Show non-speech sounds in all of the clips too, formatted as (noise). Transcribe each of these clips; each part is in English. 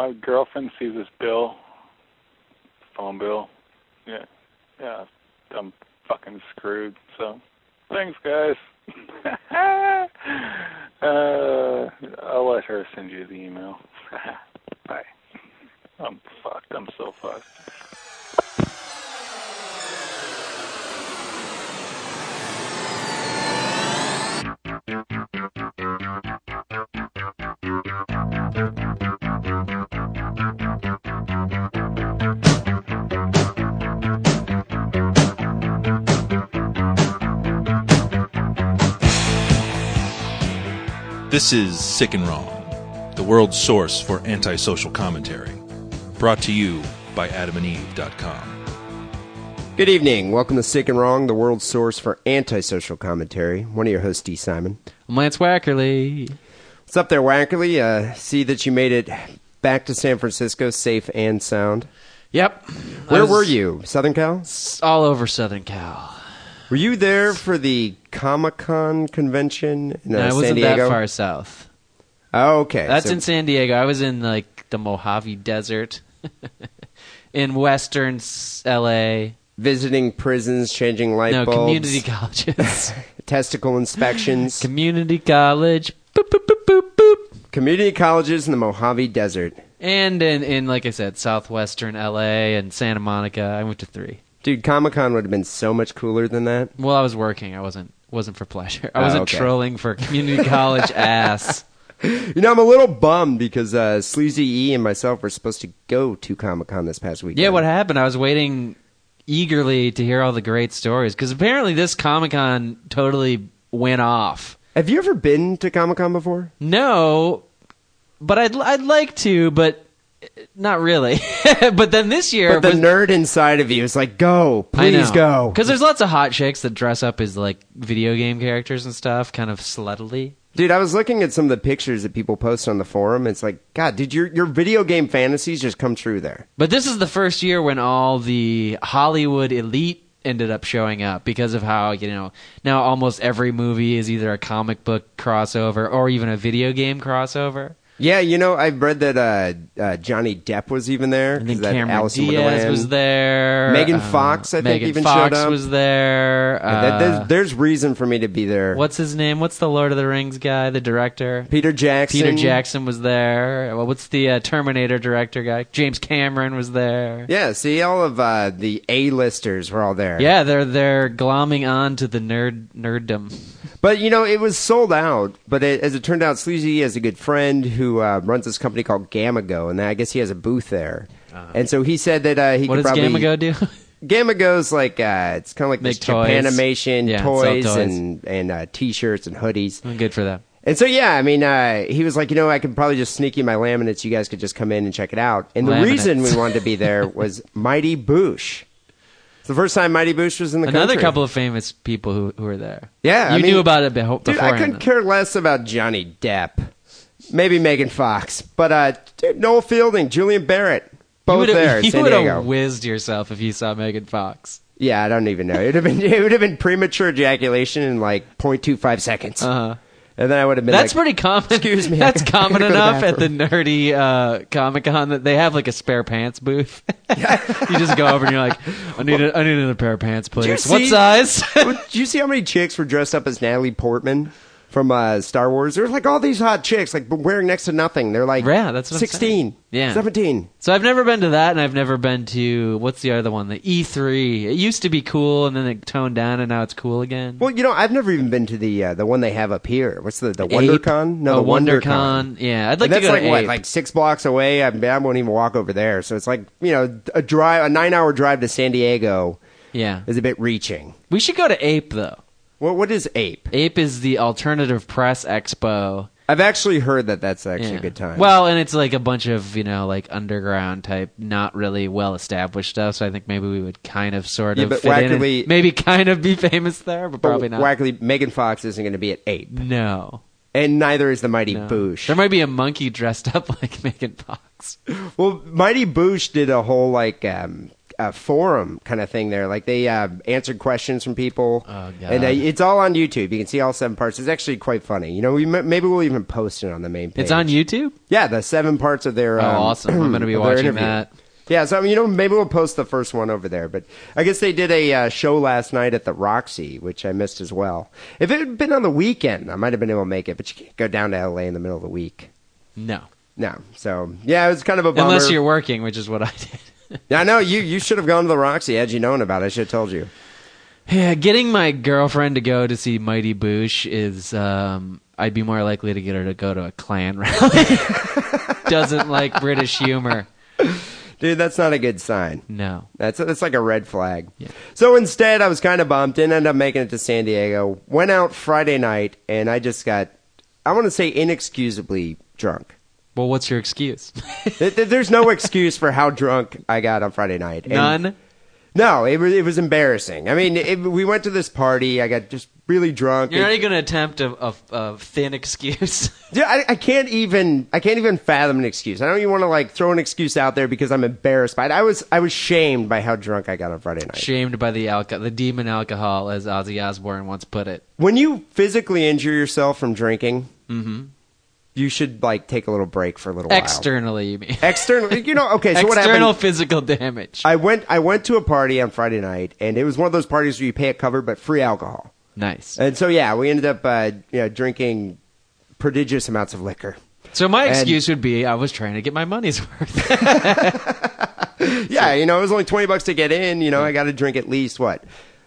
my girlfriend sees this bill, phone bill. Yeah, yeah, I'm fucking screwed. So, thanks, guys. (laughs) uh, I'll let her send you the email. (laughs) Bye. I'm fucked. I'm so fucked. This is Sick and Wrong, the world's source for antisocial commentary. Brought to you by adamandeve.com. Good evening. Welcome to Sick and Wrong, the world's source for antisocial commentary. One of your hosts, D. Simon. I'm Lance Wackerly. What's up there, Wackerly? Uh, see that you made it back to San Francisco safe and sound. Yep. Where were you? Southern Cal? All over Southern Cal. Were you there for the Comic Con convention in uh, no, I wasn't Diego? that far south. Oh, okay. That's So- in San Diego. I was in like the Mojave Desert, (laughs) in Western L.A. visiting prisons, changing light no, bulbs, community (laughs) colleges. (laughs) testicle inspections, community college. Boop boop boop boop boop. community colleges in the Mojave Desert. And in, in like I said, southwestern L.A. and Santa Monica. I went to three. Dude, Comic Con would have been so much cooler than that. Well, I was working. I wasn't wasn't for pleasure. I Oh, wasn't okay. trolling for community college (laughs) ass. You know, I'm a little bummed because uh, Sleazy E and myself were supposed to go to Comic Con this past weekend. Yeah, what happened? I was waiting eagerly to hear all the great stories because apparently this Comic Con totally went off. Have you ever been to Comic Con before? No, but I'd I'd like to, but not really. (laughs) but then this year, But the nerd inside of you is like, go, please go. because there's lots of hot chicks that dress up as like video game characters and stuff, kind of sluttily. Dude, I was looking at some of the pictures that people post on the forum. It's like, God, did your your video game fantasies just come true there? But this is the first year when all the Hollywood elite ended up showing up because of how, you know, now almost every movie is either a comic book crossover or even a video game crossover. Yeah, you know, I've read that uh, uh, Johnny Depp was even there. And then that Cameron Alice Diaz Wonderland. was there. Megan Uh, Fox, I think, Megan even Fox showed up. was there. Uh, that- there's, there's reason for me to be there. what's his name? What's the Lord of the Rings guy? The director. Peter Jackson? Peter Jackson was there. Well, what's the uh, Terminator director guy? James Cameron was there. Yeah, see, all of uh, the A-listers were all there. Yeah, they're they're glomming on to the nerd nerddom. But you know, it was sold out. But it, as it turned out, Sleazy has a good friend who uh, runs this company called Gamago, and I guess he has a booth there. And so he said that uh, he What could does probably Gamago do? (laughs) Gamago's like uh, it's kind of like Make this toys. Japanimation Yeah, toys, toys. and and uh, t-shirts and hoodies. Good for that. And so yeah, I mean, uh, he was like, you know, I could probably just sneak you my laminates. You guys could just come in and check it out. And the Laminates. reason we wanted to be there (laughs) was Mighty Boosh. The first time Mighty Boosh was in the country. Another country. couple of famous people who, who were there. Yeah, you I mean- knew about it beho- Dude, I couldn't care less about Johnny Depp. Maybe Megan Fox. But, uh, dude, Noel Fielding, Julian Barratt. you Both would've- there, (laughs) You would have whizzed yourself if you saw Megan Fox. yeah, I don't even know. It would have been, (laughs) it would have been premature ejaculation in like 0.25 seconds. Uh-huh. And then I would have been That's like, pretty common. Excuse me, (laughs) That's I gotta common go to the enough at the nerdy uh, Comic Con that they have like a spare pants booth. (laughs) you just go over and you're like, I need a, I need another pair of pants, please. What see- size? (laughs) Did you see how many chicks were dressed up as Natalie Portman from uh, Star Wars? There's like all these hot chicks, like wearing next to nothing. They're like Yeah, that's what I'm 16. Yeah. 17. so I've never been to that, and I've never been to what's the other one? The E3. It used to be cool, and then it toned down, and now it's cool again. Well, you know, I've never even been to the uh, the one they have up here. What's the the Ape. WonderCon? No, Oh, the WonderCon. WonderCon. Yeah, I'd like and to that's go like to what, Ape. like six blocks away. I, I won't even walk over there. So it's like you know, a drive, a nine-hour drive to San Diego yeah. is a bit reaching. We should go to Ape though. What what is Ape? Ape is the alternative press expo. I've actually heard that that's actually a good time. Well, and it's like a bunch of you know like underground type, not really well established stuff. So I think maybe we would kind of sort Yeah, of but fit in and Wackerly- maybe kind of be (laughs) famous there, but probably not. Wackerly, Megan Fox isn't going to be at Ape, no. and neither is the Mighty no. Boosh. There might be a monkey dressed up (laughs) like Megan Fox. well, Mighty Boosh did a whole like um, a forum kind of thing there. Like they uh, answered questions from people, Oh, God. and uh, it's all on YouTube. You can see all seven parts. It's actually quite funny. You know, we m- maybe we'll even post it on the main page. It's on YouTube. Yeah, the seven parts of their. Oh, um, awesome! I'm going to be (clears throat) watching interview. that. Yeah, so you know, maybe we'll post the first one over there. But I guess they did a uh, show last night at the Roxy, which I missed as well. If it had been on the weekend, I might have been able to make it. But you can't go down to LA in the middle of the week. No, No, so yeah, it was kind of a bummer. unless you're working, which is what I did. Yeah, know you you should have gone to the Roxy had you known about it. I should have told you. Yeah, getting my girlfriend to go to see Mighty Boosh is um, I'd be more likely to get her to go to a Klan (laughs) rally. Doesn't like British humor. Dude, that's not a good sign. No. That's that's like a red flag. Yeah. So instead, I was kind of bummed. Didn't end up making it to San Diego. Went out Friday night, and I just got, I want to say, inexcusably drunk. Well, what's your excuse? (laughs) Th- th- There's no excuse for how drunk I got on Friday night. And- None. No, it was it was embarrassing. I mean, it, we went to this party. I got just really drunk. You're not even going to attempt a, a, a thin excuse. (laughs) Dude, I, I can't even I can't even fathom an excuse. I don't even want to like throw an excuse out there because I'm embarrassed by it. I was I was shamed by how drunk I got on Friday night. Shamed by the alco- the demon alcohol, as Ozzy Osbourne once put it. When you physically injure yourself from drinking, mm-hmm. You should like take a little break for a little while. Externally, you mean? External, you know. Okay, so what External physical damage. I went I went to a party on Friday night, and it was one of those parties where you pay it covered but free alcohol. nice. And so yeah, we ended up uh, you know, drinking prodigious amounts of liquor. So my and- excuse would be I was trying to get my money's worth. (laughs) Yeah, you know, it was only twenty bucks to get in. You know, I got to drink at least what,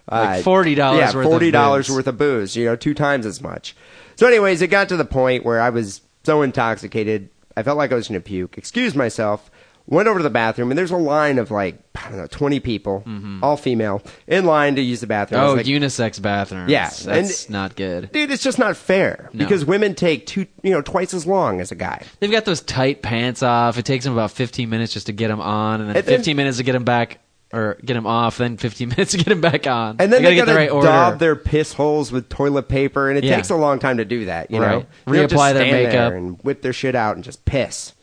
Like $40 Yeah, worth forty dollars worth of booze. You know, two times as much. So, anyways, it got to the point where I was so intoxicated, I felt like I was going to puke. Excused myself. Went over to the bathroom, and there's a line of like I don't know, twenty people, mm-hmm. all female, in line to use the bathroom. Oh, like, unisex bathrooms. Yeah, that's and- not good. dude, it's just not fair No. because women take two, you know, twice as long as a guy. They've got those tight pants off. It takes them about 15 minutes just to get them on, and then And then- 15 minutes to get them back or get them off, then 15 (laughs) minutes to get them back on. And then gotta they get gotta the right order. daub their piss holes with toilet paper, and it Yeah. takes a long time to do that. You Right. know, They don't just Reapply their makeup. and whip their shit out and just piss.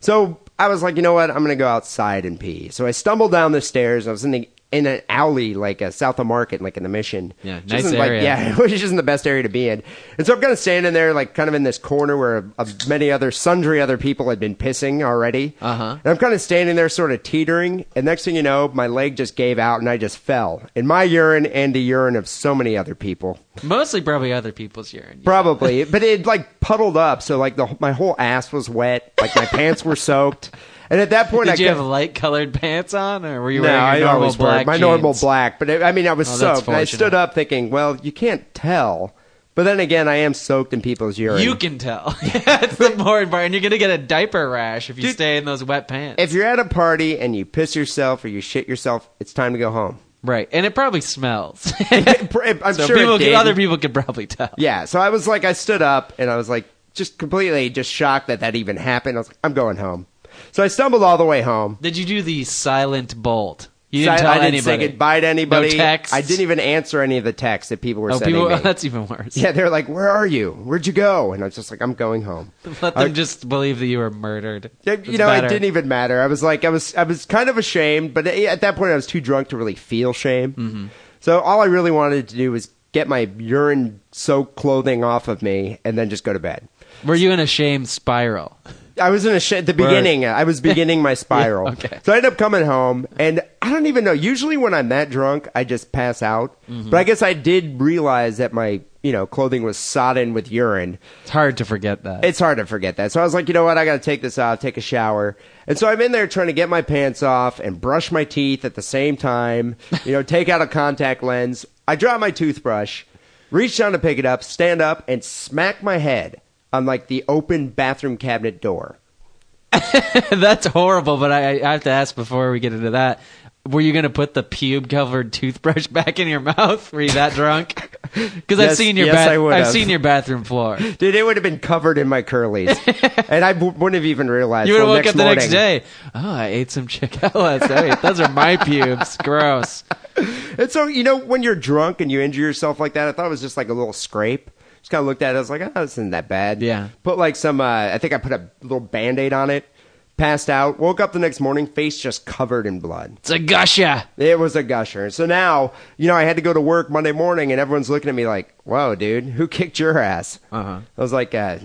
So I was like, you know what? I'm gonna go outside and pee. So I stumbled down the stairs. I was in the in an alley like uh, south of Market, like in the Mission. Yeah, Which nice isn't, like- area. yeah, (laughs) which isn't the best area to be in. And so I'm kind of standing there, like kind of in this corner where uh, many other, sundry other people had been pissing already. Uh-huh. And I'm kind of standing there, sort of teetering. And next thing you know, my leg just gave out, and I just fell in my urine and the urine of so many other people. Mostly probably other people's urine. Probably, but it like puddled up, so like the my whole ass was wet, like my pants were soaked. (laughs) And at that point, Did I you have light colored pants on, or were you no, wearing I your normal always wear black my jeans? normal black. But it, I mean, I was Oh, that's soaked. And I fortunate. stood up thinking, well, you can't tell. But then again, I am soaked in people's urine. You can tell. (laughs) That's the more important. And you're gonna get a diaper rash if you Dude, stay in those wet pants. if you're at a party and you piss yourself or you shit yourself, it's time to go home. right, and it probably smells. (laughs) I'm so sure people, it did. other people could probably tell. Yeah, so I was like, I stood up and I was like, just completely just shocked that that even happened. I was like, I'm going home. So I stumbled all the way home. Did you do the silent bolt? You didn't I, tell I didn't anybody. say goodbye to anybody. No texts? I didn't even answer any of the texts that people were Oh, sending people. me. (laughs) That's even worse. yeah, they're like, "Where are you? Where'd you go?" And I was just like, "I'm going home." (laughs) Let them I- just believe that you were murdered. It's you know, better. it didn't even matter. I was like, I was, I was kind of ashamed, but at that point, I was too drunk to really feel shame. Mm-hmm. So all I really wanted to do was get my urine-soaked clothing off of me and then just go to bed. Were you in a shame spiral? (laughs) I was in a sh- at the beginning. I was (laughs) beginning my spiral. Okay. So I ended up coming home, and I don't even know. Usually, when I'm that drunk, I just pass out. Mm-hmm. But I guess I did realize that my you know clothing was sodden with urine. It's hard to forget that. It's hard to forget that. So I was like, you know what? I got to take this off, take a shower. And so I'm in there trying to get my pants off and brush my teeth at the same time. You know, take out a contact lens. I drop my toothbrush, reach down to pick it up, stand up, and smack my head on like the open bathroom cabinet door. (laughs) That's horrible, but I, I have to ask before we get into that. Were you going to put the pube covered toothbrush (laughs) back in your mouth? Were you that drunk? (laughs) Because I've seen your yes, bath- I would I've have. seen your bathroom floor. Dude, it would have been covered in my curlies, and I w- wouldn't have even realized. You would have woke up the morning. next day. Oh, I ate some chicken last night. Those are my pubes. Gross. And so, you know, when you're drunk and you injure yourself like that, I thought it was just like a little scrape. Just kind of looked at it. I was like, oh, this isn't that bad. Yeah. Put like some, uh, I think I put a little band aid on it. passed out. Woke up the next morning, face just covered in blood. It's a gusher. It was a gusher. So now, you know, I had to go to work Monday morning, and everyone's looking at me like, "Whoa, dude, who kicked your ass?" Uh-huh. I was like, uh,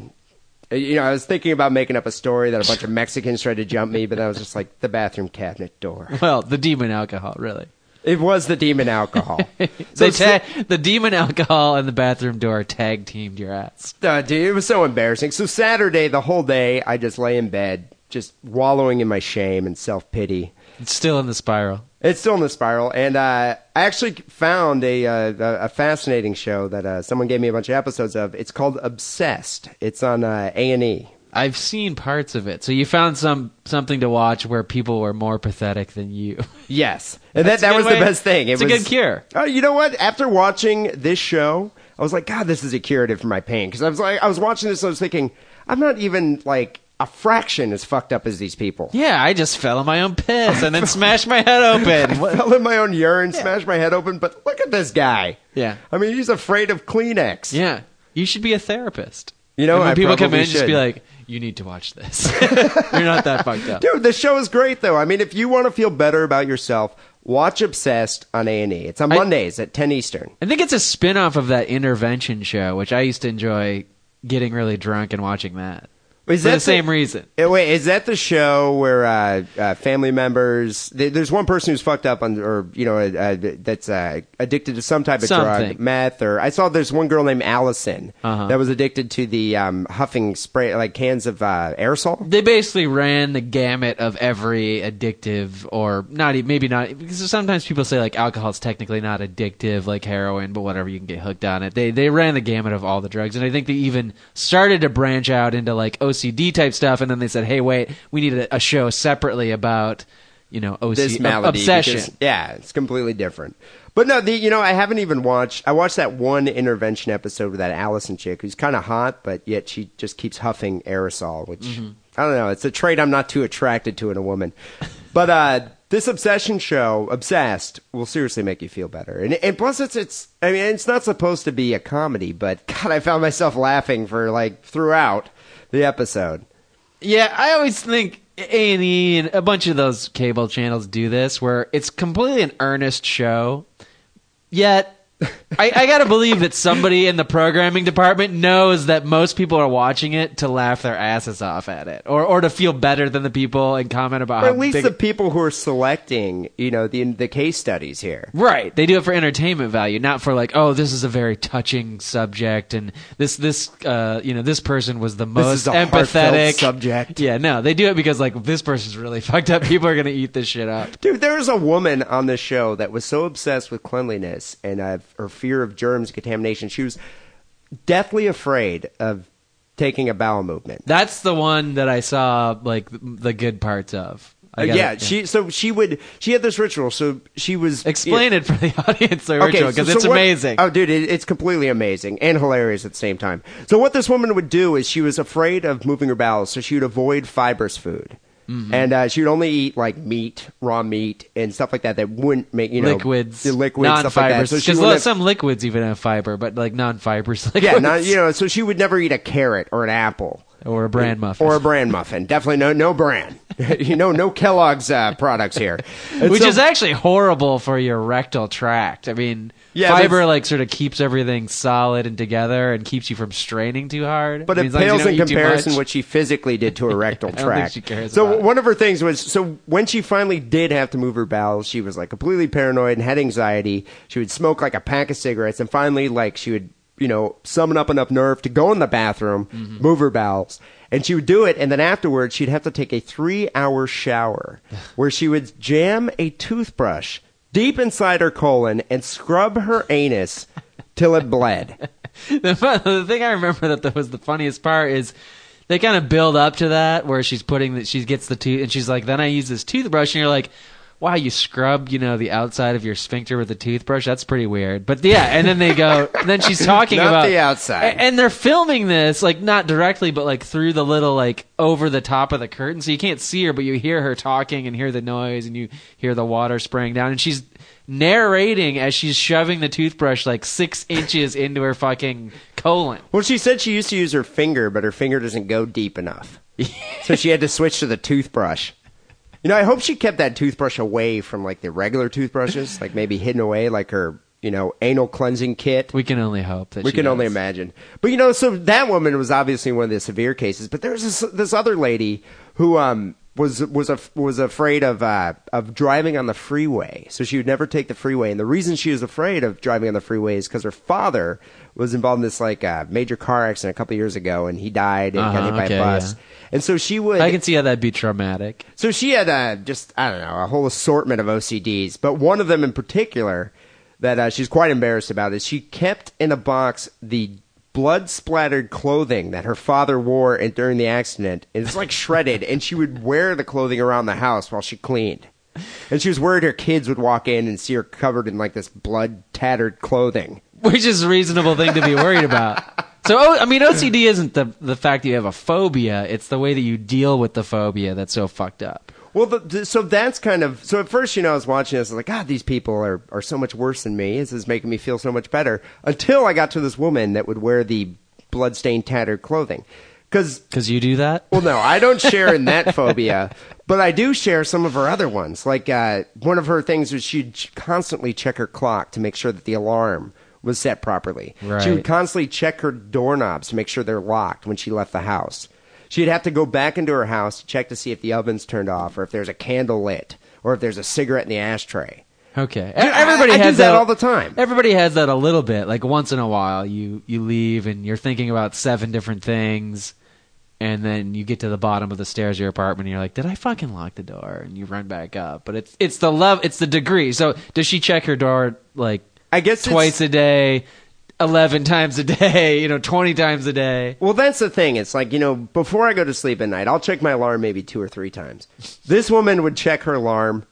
you know, I was thinking about making up a story that a bunch of Mexicans tried to jump me, but I was just like, the bathroom cabinet door. (laughs) Well, the demon alcohol, really. It was the demon alcohol. (laughs) They ta- the demon alcohol and the bathroom door tag teamed your ass. uh, dude, it was so embarrassing. So Saturday, the whole day, I just lay in bed, just wallowing in my shame and self pity. It's still in the spiral. It's still in the spiral, and uh, I actually found a uh, a a fascinating show that uh, someone gave me a bunch of episodes of. It's called Obsessed. It's on uh, A and E. I've seen parts of it. So you found some something to watch where people were more pathetic than you. (laughs) Yes, and that that was way- the best thing. It it's a good cure. Oh, you know what? After watching this show, I was like, God, this is a curative for my pain. Because I was like, I was watching this, and I was thinking, I'm not even like a fraction as fucked up as these people. Yeah, I just fell in my own piss and then (laughs) smashed my head open. Fell in my own urine, smashed my head open. But look at this guy. Yeah. I mean, he's afraid of Kleenex. Yeah, you should be a therapist. You know, And when I people come in, in, just be like, "You need to watch this. (laughs) You're not that fucked up." Dude, the show is great though. I mean, if you want to feel better about yourself, watch Obsessed on A and E. It's on I- Mondays at 10 Eastern. I think it's a spin-off of that intervention show, which I used to enjoy getting really drunk and watching that. Is For that the same reason. Eh, Wait, is that the show where uh, uh, family members? th- There's one person who's fucked up on, or you know, uh, that's uh, addicted to some type of Something. drug, meth, or I saw there's one girl named Allison Uh-huh. that was addicted to the um, huffing spray, like cans of uh, aerosol. They basically ran the gamut of every addictive, or not, e- maybe not, because sometimes people say like alcohol is technically not addictive, like heroin, but whatever, you can get hooked on it. They they ran the gamut of all the drugs, and I think they even started to branch out into like OCD type stuff, and then they said, hey, wait, we need a, a show separately about you know OC- This malady, obsession. because- yeah, it's completely different. But no, the, you know, I haven't even watched. I watched that one intervention episode with that Allison chick who's kind of hot, but yet she just keeps huffing aerosol, which Mm-hmm. I don't know. It's a trait I'm not too attracted to in a woman. But uh, this obsession show, Obsessed, will seriously make you feel better. And, and plus, it's it's. I mean, it's not supposed to be a comedy, but God, I found myself laughing for like throughout the episode. Yeah, I always think A and E and a bunch of those cable channels do this, where it's completely an earnest show, yet. (laughs) I, I gotta believe that somebody in the programming department knows that most people are watching it to laugh their asses off at it, or or to feel better than the people and comment about Or at least big the people who are selecting, you know, the the case studies here. Right. They do it for entertainment value, not for like, oh, this is a very touching subject, and this this uh, you know this person was the most empathetic subject. Yeah, no, they do it because like this person's really (laughs) fucked up. People are gonna eat this shit up. Dude, there's a woman on this show that was so obsessed with cleanliness and uh, her fear of germs contamination. She was deathly afraid of taking a bowel movement. That's the one that I saw like the good parts of. Uh, gotta- yeah, she so she would she had this ritual. So she was explain it for the (laughs) audience the ritual because so- it's so what- amazing. Oh, dude, it, it's completely amazing and hilarious at the same time. So what this woman would do is she was afraid of moving her bowels, so she would avoid fibrous food. Mm-hmm. And uh, she would only eat like meat, raw meat, and stuff like that that wouldn't make you know liquids, the liquids, stuff like that. non-fibers. So she Because have- some liquids even have fiber, but like non-fibers (laughs) liquids. Yeah, not, you know, so she would never eat a carrot or an apple. Or a bran muffin. Or a bran muffin. Definitely no no bran. (laughs) you know, no Kellogg's uh, products here. (laughs) And which so- is actually horrible for your rectal tract. I mean, Yeah, fiber like sort of keeps everything solid and together and keeps you from straining too hard. But I it mean, as long as you pales in comparison much. what she physically did to her (laughs) rectal I don't think tract. she cares so about it. one of her things was so when she finally did have to move her bowels, she was like completely paranoid and had anxiety. She would smoke like a pack of cigarettes, and finally, like she would you know summon up enough nerve to go in the bathroom, Mm-hmm. move her bowels. And she would do it, and then afterwards, she'd have to take a three-hour shower, (laughs) where she would jam a toothbrush deep inside her colon and scrub her anus till it bled. (laughs) the, the thing I remember that that was the funniest part is they kind of build up to that where she's putting that she gets the tooth and she's like, then I use this toothbrush and you're like, wow, you scrub, you know, the outside of your sphincter with a toothbrush. That's pretty weird. But yeah, and then they go, then she's (laughs) talking Not about the outside. And they're filming this like not directly, but like through the little like over the top of the curtain, so you can't see her, but you hear her talking and hear the noise and you hear the water spraying down, and she's narrating as she's shoving the toothbrush like six inches into her fucking colon. Well, she said she used to use her finger, but her finger doesn't go deep enough. (laughs) so she had to switch to the toothbrush. You know, I hope she kept that toothbrush away from like the regular toothbrushes, like maybe hidden away, like her, you know, anal cleansing kit. We can only hope that We can only imagine. But you know, so that woman was obviously one of the severe cases. But there's this, this other lady who um was was a, was afraid of uh, of driving on the freeway, so she would never take the freeway. And the reason she was afraid of driving on the freeway is because her father was involved in this like uh, major car accident a couple years ago, and he died and got Uh-huh, hit by okay, a bus. yeah. And so she would. I can see how that'd be traumatic. So she had uh, just I don't know a whole assortment of OCDs, but one of them in particular that uh, she's quite embarrassed about is she kept in a box the blood splattered clothing that her father wore in- during the accident. And It's like shredded, and she would wear the clothing around the house while she cleaned. And she was worried her kids would walk in and see her covered in like this blood tattered clothing. which is a reasonable thing to be worried about. So, I mean, OCD isn't the the fact that you have a phobia; it's the way that you deal with the phobia that's so fucked up. Well, the, so that's kind of so. At first, you know, I was watching this, I was like, God, these people are are so much worse than me. This is making me feel so much better. Until I got to this woman that would wear the bloodstained, tattered clothing. Because, Because you do that. well, no, I don't share in that phobia, but I do share some of her other ones. Like uh, one of her things was she'd constantly check her clock to make sure that the alarm was set properly. She would constantly check her doorknobs to make sure they're locked when she left the house. She'd have to go back into her house to check to see if the oven's turned off or if there's a candle lit or if there's a cigarette in the ashtray. Okay, everybody I do has that all the time. Everybody has that a little bit. Like once in a while, you you leave and you're thinking about seven different things, and then you get to the bottom of the stairs of your apartment, and you're like, "Did I fucking lock the door?" And you run back up, but it's it's the love, it's the degree. So does she check her door like I guess twice a day, eleven times a day, you know, twenty times a day? Well, that's the thing. It's like, you know, before I go to sleep at night, I'll check my alarm maybe two or three times. This woman would check her alarm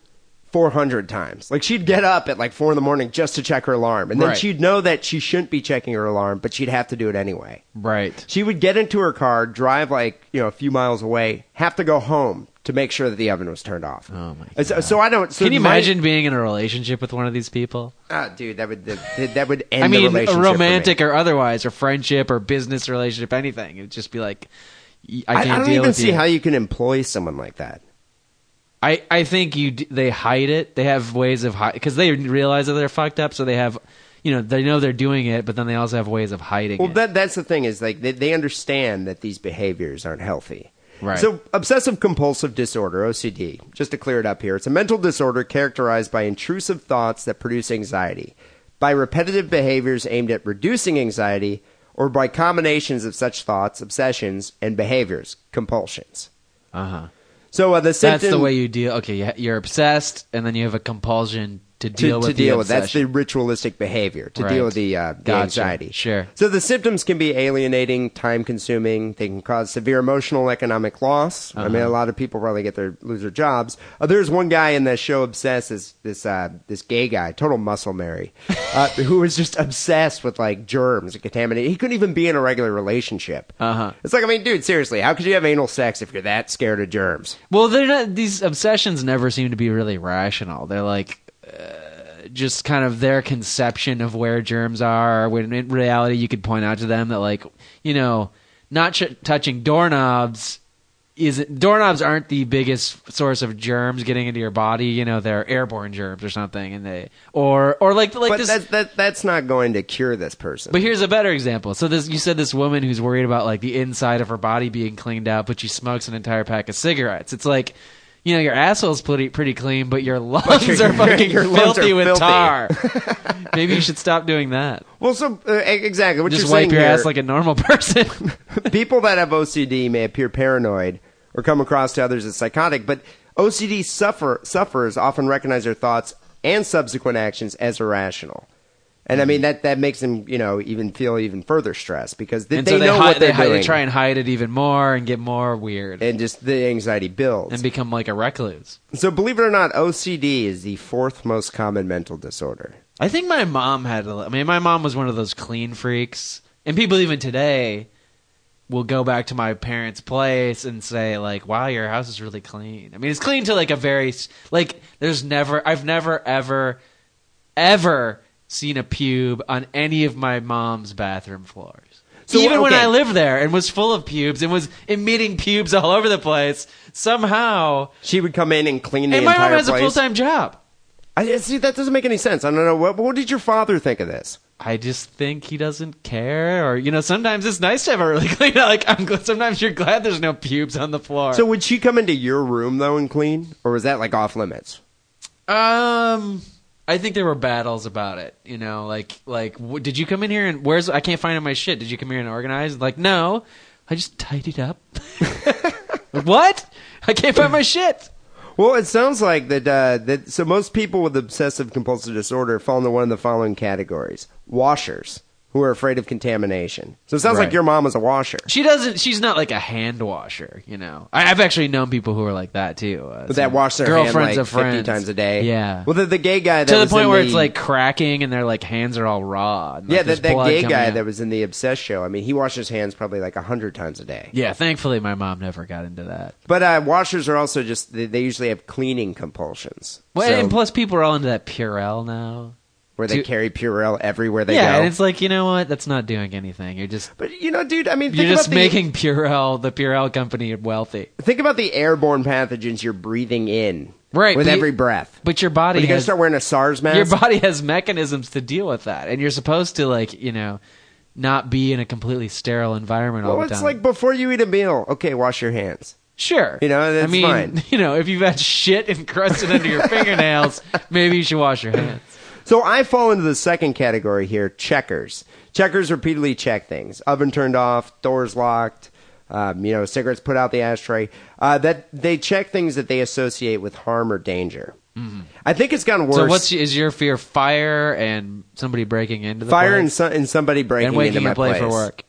400 times. Like, she'd get up at like four in the morning just to check her alarm. And then Right. she'd know that she shouldn't be checking her alarm, but she'd have to do it anyway. Right. She would get into her car, drive like, you know, a few miles away, have to go home to make sure that the oven was turned off. Oh, my And So, so I don't. So Can you my- imagine being in a relationship with one of these people? Ah, dude, that would that, that would end I the mean, relationship. a romantic or otherwise, or friendship or business relationship, anything. It'd just be like, I I, can't I don't deal even with see you. how you can employ someone like that. I, I think you they hide it. They have ways of hide because they realize that they're fucked up, so they have, you know, they know they're doing it, but then they also have ways of hiding Well, it. that that's the thing is like they, they understand that these behaviors aren't healthy. Right. So, obsessive compulsive disorder (OCD), just to clear it up here, it's a mental disorder characterized by intrusive thoughts that produce anxiety, by repetitive behaviors aimed at reducing anxiety, or by combinations of such thoughts, obsessions, and behaviors, compulsions. uh huh. So, uh, the symptom That's the way you deal. Okay, you- you're obsessed, and then you have a compulsion to to, deal to with deal the with. That's the ritualistic behavior to Right. deal with the, uh, the Gotcha. anxiety. Sure. So the symptoms can be alienating, time consuming. They can cause severe emotional, economic loss. I mean, Uh-huh. a lot of people probably get their lose their jobs. Uh, there's one guy in that show, obsessed this this uh, this gay guy, total muscle Mary, (laughs) uh, who was just obsessed with like germs and contaminated. He couldn't even be in a regular relationship. Uh-huh. It's like, I mean, dude, seriously, how could you have anal sex if you're that scared of germs? Well, they're not. These obsessions never seem to be really rational. They're like uh, just kind of their conception of where germs are. When in reality, you could point out to them that, like, you know, not ch- touching doorknobs isn't doorknobs aren't the biggest source of germs getting into your body. You know, they're airborne germs or something, and they or or like like but this. that, that that's not going to cure this person. But here's a better example. So this you said this woman who's worried about like the inside of her body being cleaned out, but she smokes an entire pack of cigarettes. It's like you know, your asshole's pretty pretty clean, but your lungs your- (laughs) are fucking (laughs) your are filthy with filthy. tar. (laughs) Maybe you should stop doing that. well, so uh, exactly what Just you're wipe saying your here- ass like a normal person. People that have OCD may appear paranoid or come across to others as psychotic, but OCD suffer, sufferers often recognize their thoughts and subsequent actions as irrational. And I mm-hmm. mean that that makes them, you know, even feel even further stressed because they, they so they, know hi- what they, they're hi- doing, they try and hide it even more and get more weird and, and just the anxiety builds. And become like a recluse. so believe it or not, OCD is the fourth most common mental disorder. I think my mom had. A, I mean, my mom was one of those clean freaks, and people even today will go back to my parents' place and say like, "Wow, your house is really clean." I mean, it's clean to like a very like. There's never. I've never ever, ever seen a pube on any of my mom's bathroom floors. So, even when. I lived there and was full of pubes and was emitting pubes all over the place, somehow. She would come in and clean the And my mom has place. a full time job. I see that doesn't make any sense. I don't know what what did your father think of this? I just think he doesn't care, or you know, sometimes it's nice to have a really (laughs) clean. Like I'm glad, sometimes you're glad there's no pubes on the floor. So would she come into your room though and clean, or was that like off limits? um, I think there were battles about it. You know, like like w- did you come in here and where's I can't find my shit? Did you come here and organize? Like no, I just tidied up. (laughs) what? I can't find my shit. Well, it sounds like that. Uh, that so most people with obsessive compulsive disorder fall into one of the following categories: washers, who are afraid of contamination. So it sounds Right. like your mom was a washer. She doesn't. She's not like a hand washer. You know, I, I've actually known people who are like that too. Uh, But that some wash their hand girlfriends like of friends fifty times a day. Yeah. Well, the, the gay guy that to the was point in where it's like cracking and their like hands are all raw. And, like, yeah, there's that, that blood gay coming guy out. that was in the obsessed show. I mean, he washed his hands probably like a hundred times a day. Yeah, thankfully my mom never got into that. But uh, washers are also just they, they usually have cleaning compulsions. Well, So- and plus people are all into that Purell now. Where they do- carry Purell everywhere they yeah, go. and it's like you know what? That's not doing anything. You're just but you know, dude, I mean, you're think just about making Purell the Purell company wealthy. think about the airborne pathogens you're breathing in, Right, with but you- every breath. But your body When you has start wearing a SARS mask. your body has mechanisms to deal with that, and you're supposed to like you know not be in a completely sterile environment all well, the it's like before you eat a meal. Okay, wash your hands. Sure. You know, that's I mean, fine. (laughs) you know, if you've had shit (laughs) encrusted under your (laughs) fingernails, maybe you should wash your hands. So I fall into the second category here: checkers. Checkers repeatedly check things. Oven turned off, doors locked. Um, you know, cigarettes put out the ashtray. Uh, that they check things that they associate with harm or danger. I think it's gotten worse. Mm-hmm. So, what's is your fear? Fire and somebody breaking into the fire place? and, so, and somebody breaking and waking into my up late place. for work.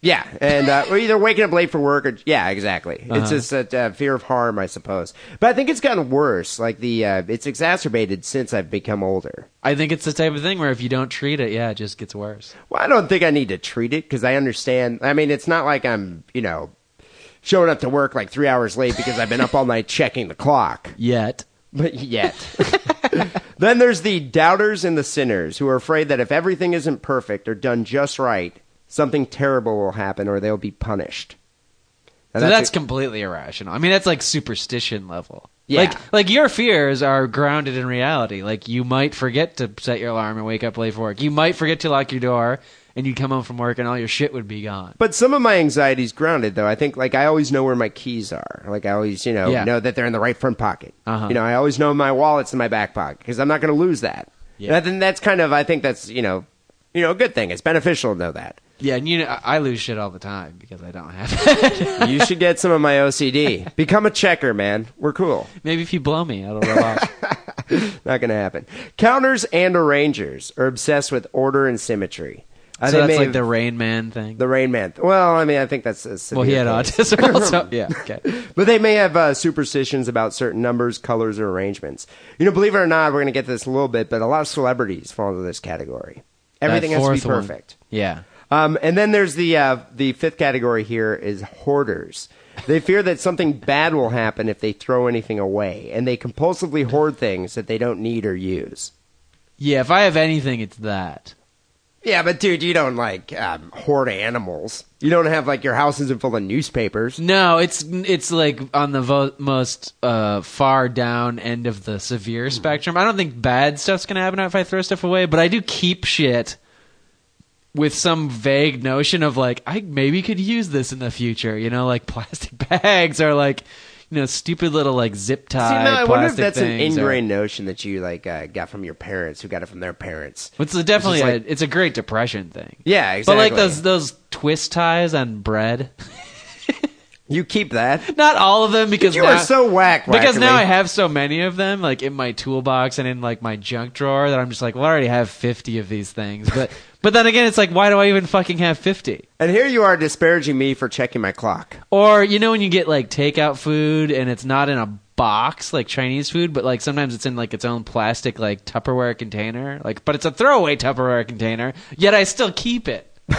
Yeah, and uh, or either waking up late for work or yeah, exactly. It's Uh-huh. just a uh, fear of harm, I suppose. But I think it's gotten worse. Like the uh, it's exacerbated since I've become older. I think it's the type of thing where if you don't treat it, yeah, it just gets worse. Well, I don't think I need to treat it because I understand. I mean, it's not like I'm you know showing up to work like three hours late because I've been up all night checking the clock. Yet. (laughs) But yet. then there's the doubters and the sinners who are afraid that if everything isn't perfect or done just right, something terrible will happen or they'll be punished. Now, So that's, a- completely irrational. I mean, that's like superstition level. Yeah. Like, like your fears are grounded in reality. Like you might forget to set your alarm and wake up late for work. You might forget to lock your door, and you'd come home from work and all your shit would be gone. But some of my anxiety is grounded though. I think like I always know where my keys are. Like I always, you know, Yeah. know that they're in the right front pocket. Uh-huh. You know, I always know my wallet's in my back pocket because I'm not going to lose that. Yeah. And then that's kind of I think that's you know, you know, a good thing. It's beneficial to know that. Yeah, and you know, I I lose shit all the time because I don't have it. you should get some of my OCD. Become a checker, man. We're cool. Maybe if you blow me, it'll rub off. (laughs) Not going to happen. Counters and arrangers are obsessed with order and symmetry. Uh, so that's like have- the Rain Man thing. the Rain Man. Well, I mean, I think that's a well, he had case. autism (laughs) also. Yeah, okay. (laughs) But they may have uh, superstitions about certain numbers, colors, or arrangements. You know, believe it or not, we're going to get to this a little bit, but a lot of celebrities fall into this category. Everything has to be fourth one. perfect. Yeah. Um, and then there's the uh, the fifth category here is hoarders. They fear that something bad will happen if they throw anything away, and they compulsively hoard things that they don't need or use. Yeah, if I have anything, it's that. Yeah, but dude, you don't like um, hoard animals. You don't have like your house isn't full of newspapers. No, it's it's like on the vo- most uh, far down end of the severe spectrum. I don't think bad stuff's gonna happen if I throw stuff away, but I do keep shit with some vague notion of like I maybe could use this in the future. You know, like (laughs) plastic bags or like you know stupid little like zip tie. See, no, I wonder if that's an things or- ingrained notion that you like uh, got from your parents, who got it from their parents. It's definitely It's just a, it's a Great Depression thing. Yeah, exactly. But like those those twist ties on bread. (laughs) You keep that. Not all of them because You now, are so whack. because now I have so many of them, like in my toolbox and in like my junk drawer, that I'm just like, well, I already have 50 of these things. But (laughs) but then again, it's like, why do I even fucking have 50? And here you are disparaging me for checking my clock. Or you know when you get like takeout food and it's not in a box like Chinese food, but like sometimes it's in like its own plastic like Tupperware container, like but it's a throwaway Tupperware container. Yet I still keep it. (laughs)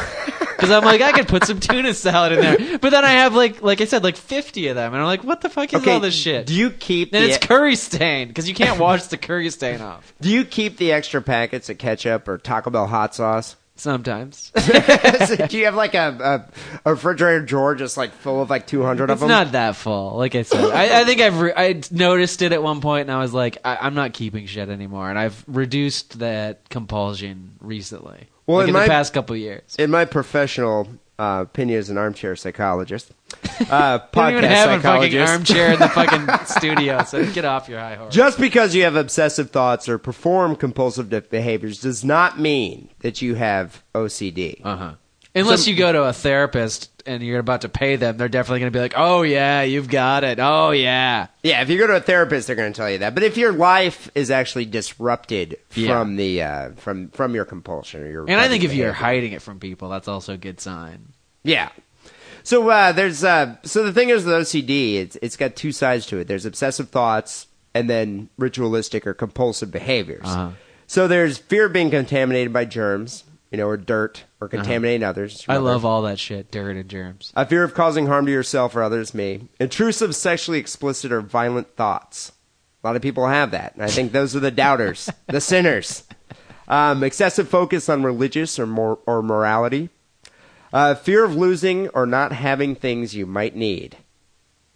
Because I'm like, I could put some tuna salad in there, but then I have like, like I said, like 50 of them, and I'm like, what the fuck is all this shit? Do you keep and the, it's curry stained because you can't wash the curry stain off. (laughs) do you keep the extra packets of ketchup or Taco Bell hot sauce? Sometimes (laughs) do you have like a, a, a refrigerator drawer just like full of like 200 of them? it's not that full. Like I said, I, I think I've re- I noticed it at one point, and I was like, I, I'm not keeping shit anymore, and I've reduced that compulsion recently. Well, like in in my- the past couple years. In my professional uh, opinion as an armchair psychologist, (laughs) uh, I don't even podcast have a fucking armchair in the fucking (laughs) studio, so get off your high horse. just because you have obsessive thoughts or perform compulsive behaviors does not mean that you have OCD. Uh huh. Unless you go to a therapist and you're about to pay them, they're definitely going to be like, "Oh yeah, you've got it. Oh yeah." Yeah, if you go to a therapist, they're going to tell you that. But if your life is actually disrupted Yeah. from the uh, from from your compulsion or your And I think if you're hiding it from people, that's also a good sign. Yeah. So uh, there's uh, so the thing is with OCD, it's it's got two sides to it. There's obsessive thoughts and then ritualistic or compulsive behaviors. Uh-huh. So there's fear of being contaminated by germs, you know, or dirt, or contaminating others. Uh-huh. I love all that shit, dirt and germs. A fear of causing harm to yourself or others, me. Intrusive, sexually explicit, or violent thoughts. A lot of people have that. And I think those are the doubters, (laughs) the sinners. Um, excessive focus on religious or, mor- or morality. Uh, fear of losing or not having things you might need.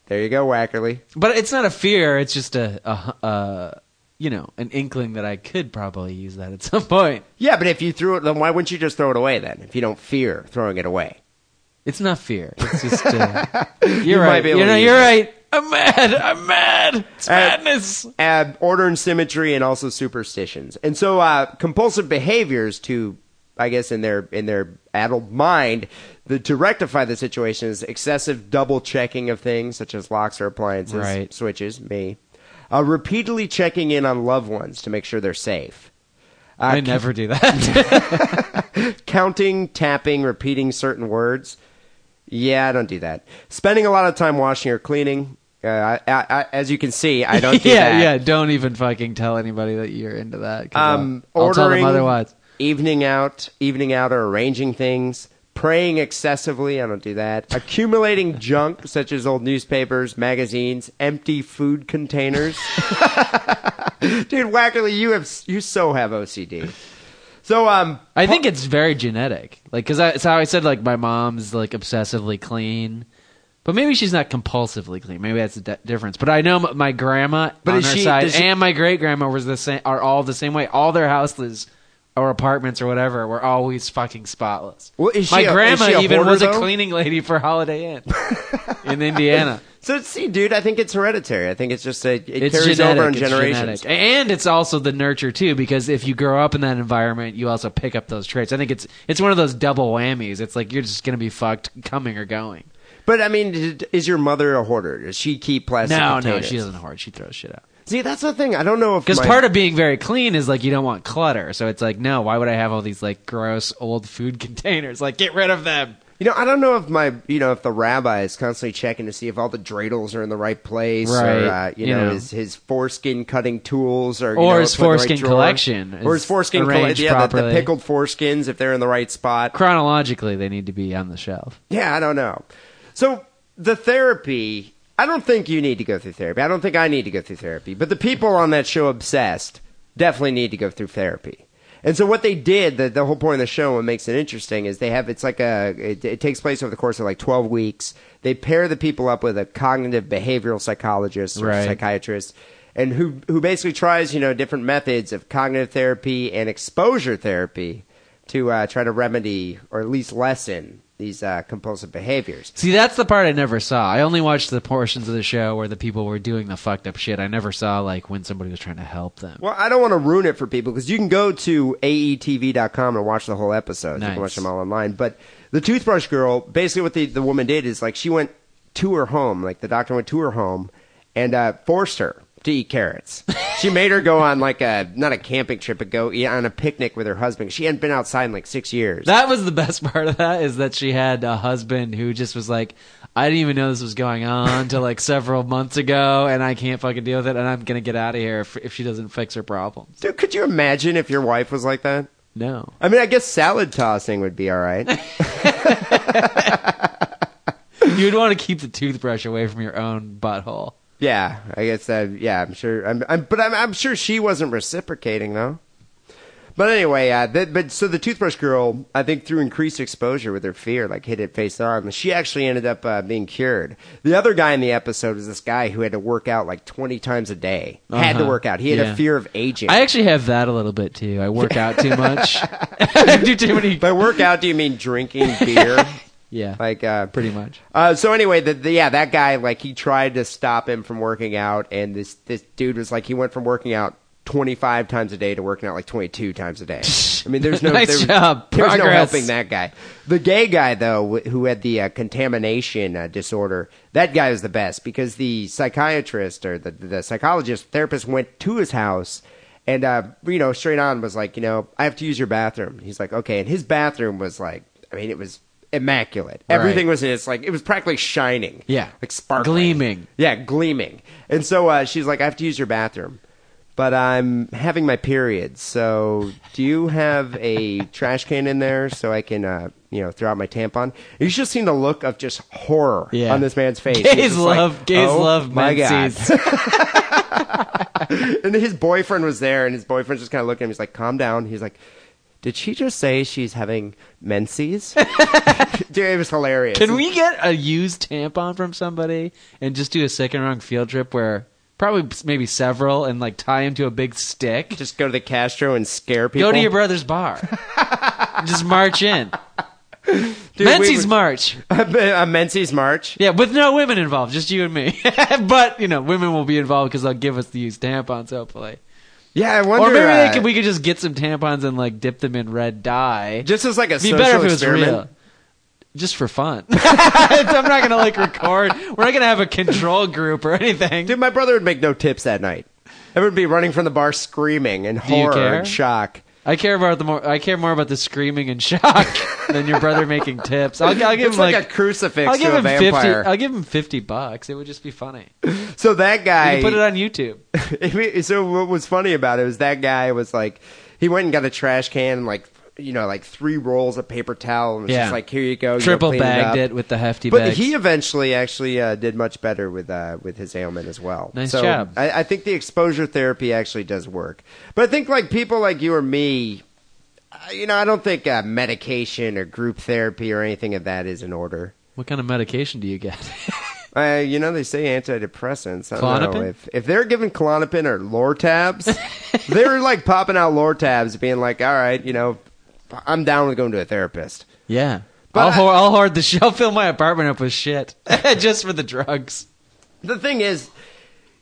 There you go, Wackerly. But it's not a fear; it's just a, a, a you know, an inkling that I could probably use that at (laughs) some point. Yeah, but if you threw it, then why wouldn't you just throw it away then? If you don't fear throwing it away. It's not fear. It's just uh, (laughs) you're might right. You know, you're it. right. I'm mad. I'm mad. It's madness. uh, order and symmetry and also superstitions. And so uh, compulsive behaviors to I guess in their in their addled mind the, to rectify the situation is excessive double checking of things such as locks or appliances, Right. switches, me. Uh, repeatedly checking in on loved ones to make sure they're safe. Uh, I never do that. (laughs) counting, tapping, repeating certain words. Yeah, I don't do that. Spending a lot of time washing or cleaning. Uh, I, I, I, as you can see, I don't do (laughs) yeah, that. yeah. Don't even fucking tell anybody that you're into that. Um, I'll, I'll tell them otherwise. evening out, evening out, or arranging things. Praying excessively, I don't do that. Accumulating (laughs) junk such as old newspapers, magazines, empty food containers. (laughs) Dude, Wackerly, you have you so have OCD. So um, I think it's very genetic. Like, cause I, it's how I said, like, my mom's like obsessively clean, but maybe she's not compulsively clean. Maybe that's the di- difference. But I know my grandma But on her she- side she- and my great grandma was the same. Are all the same way. All their houses or apartments or whatever were always fucking spotless. Well, is my she a- is grandma she a even hoarder, was a though? cleaning lady for Holiday Inn (laughs) in Indiana. so see, dude, I think it's hereditary. I think it's just a it It's carries genetic. over in it's generations. genetic. and it's also the nurture too, because if you grow up in that environment, you also pick up those traits. I think it's it's one of those double whammies. It's like you're just gonna be fucked coming or going. But I mean, d- is your mother a hoarder? Does she keep plastic No, no, containers? she doesn't hoard. She throws shit out. See, that's the thing. I don't know if Because my- part of being very clean is like you don't want clutter. So it's like, no, why would I have all these like gross old food (laughs) containers? Like, get rid of them. You know, I don't know if my, you know, if the rabbi is constantly checking to see if all the dreidels are in the right place, or Right. uh, you, You know, know. his his foreskin cutting tools, or Or know, his right foreskin collection or his foreskin collection. Yeah, the, the pickled foreskins if they're in the right spot. Chronologically, they need to be on the shelf. Yeah, I don't know. So the therapy, I don't think you need to go through therapy. I don't think I need to go through therapy. But the people on that show, Obsessed, definitely need to go through therapy. And so what they did, the, the whole point of the show, what makes it interesting, is they have it's like a it, it takes place over the course of like twelve weeks. They pair the people up with a cognitive behavioral psychologist or Right. psychiatrist, and who who basically tries you know different methods of cognitive therapy and exposure therapy to uh, try to remedy or at least lessen these uh, compulsive behaviors. See, that's the part I never saw. I only watched the portions of the show where the people were doing the fucked up shit. I never saw like when somebody was trying to help them. Well, I don't want to ruin it for people because you can go to aetv.com and watch the whole episode. Nice. You can watch them all online. But the Toothbrush Girl, basically what the, the woman did is like she went to her home. Like the doctor went to her home and uh, forced her to eat carrots. she made her go on like a not a camping trip, but go eat on a picnic with her husband. She hadn't been outside in like six years. That was the best (laughs) part of that is that she had a husband who just was like, I didn't even know this was going on until like (laughs) several months ago, and I can't fucking deal with it, and I'm gonna get out of here if, if she doesn't fix her problems. Dude, could you imagine if your wife was like that? No, I mean, I guess salad tossing would be all right. (laughs) you'd want to keep the toothbrush away from your own butthole. Yeah, I guess that. Yeah, I'm sure. I'm, I'm but I'm, I'm sure she wasn't reciprocating though. But anyway, uh, that, but so the toothbrush girl, I think through increased exposure with her fear, like hit it face on, she actually ended up uh, being cured. The other guy in the episode was this guy who had to work out like 20 times a day. Had to Uh-huh. work out. He had Yeah. a fear of aging. I actually have that a little bit too. I work out too much. (laughs) (laughs) I do too many. By work out, do you mean drinking beer? (laughs) Yeah, like, uh, pretty much. Uh, so anyway, the, the, yeah, that guy like he tried to stop him from working out, and this this dude was like he went from working out twenty five times a day to working out like twenty two times a day. I mean, there's no (laughs) Nice there, job. There's no helping that guy. The gay guy though, wh- who had the uh, contamination uh, disorder, that guy was the best because the psychiatrist or the the psychologist therapist went to his house. And uh, you know, straight on was like, you know, I have to use your bathroom. He's like, okay, and his bathroom was like, I mean, it was immaculate. Right. Everything was in it's like it was practically shining. Yeah. Like sparkling. Gleaming. Yeah, gleaming. And so uh, she's like, I have to use your bathroom. But I'm having my period, so do you have a trash can in there so I can, uh, you know, throw out my tampon? You should have seen the look of just horror Yeah. on this man's face. Gays just like, love gays "Oh love my God." (laughs) and his boyfriend was there, and his boyfriend's just kind of looking at him. He's like, "Calm down." He's like, "Did she just say she's having menses?" (laughs) (laughs) Dude, it was hilarious. Can we get a used tampon from somebody and just do a second wrong field trip where probably maybe several and like tie him to a big stick? just go to the Castro and scare people? Go to your brother's bar. (laughs) just march in. Dude, we menses would- march. a menses march. Yeah, with no women involved, just you and me. but you know, women will be involved because they'll give us the used tampons, hopefully. Yeah, I wonder. Or maybe uh, they could, we could just get some tampons and like dip them in red dye. just as like a It'd be social better if it was experiment. real. Just for fun. (laughs) I'm not gonna like record. We're not gonna have a control group or anything. Dude, my brother would make no tips that night. Everyone would be running from the bar screaming in horror care? and shock. I care about the more. I care more about the screaming and shock (laughs) than your brother making tips. I'll, I'll give It's him like, like. a crucifix I'll give to a him vampire. fifty. I'll give him fifty bucks. It would just be funny. (laughs) so that guy, put it on YouTube. (laughs) so what was funny about it was that guy was like, he went and got a trash can and like, you know, like three rolls of paper towel and was Yeah. just like, here you go, you know, Triple clean bagged up. it, with the hefty But bags. he eventually actually uh, did much better with uh, with his ailment as well. Nice so job. I, I think the exposure therapy actually does work. But I think like people like you or me, uh, you know, I don't think uh, medication or group therapy or anything of that is in order. what kind of medication do you get? (laughs) Uh, you know, they say antidepressants. I don't know Klonopin? if if they're giving Klonopin or Lortabs, (laughs) they're like popping out Lortabs, being like, "All right, you know, I'm down with going to a therapist." yeah. But I'll, I- hoard, I'll hoard the. Sh- I'll fill my apartment up with shit (laughs) just for the drugs. The thing is,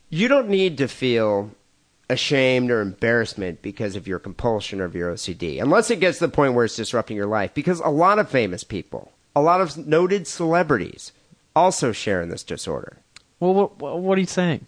you don't need to feel ashamed or embarrassment because of your compulsion or of your OCD, unless it gets to the point where it's disrupting your life. Because a lot of famous people, a lot of noted celebrities, also share in this disorder. Well, what, what are you saying?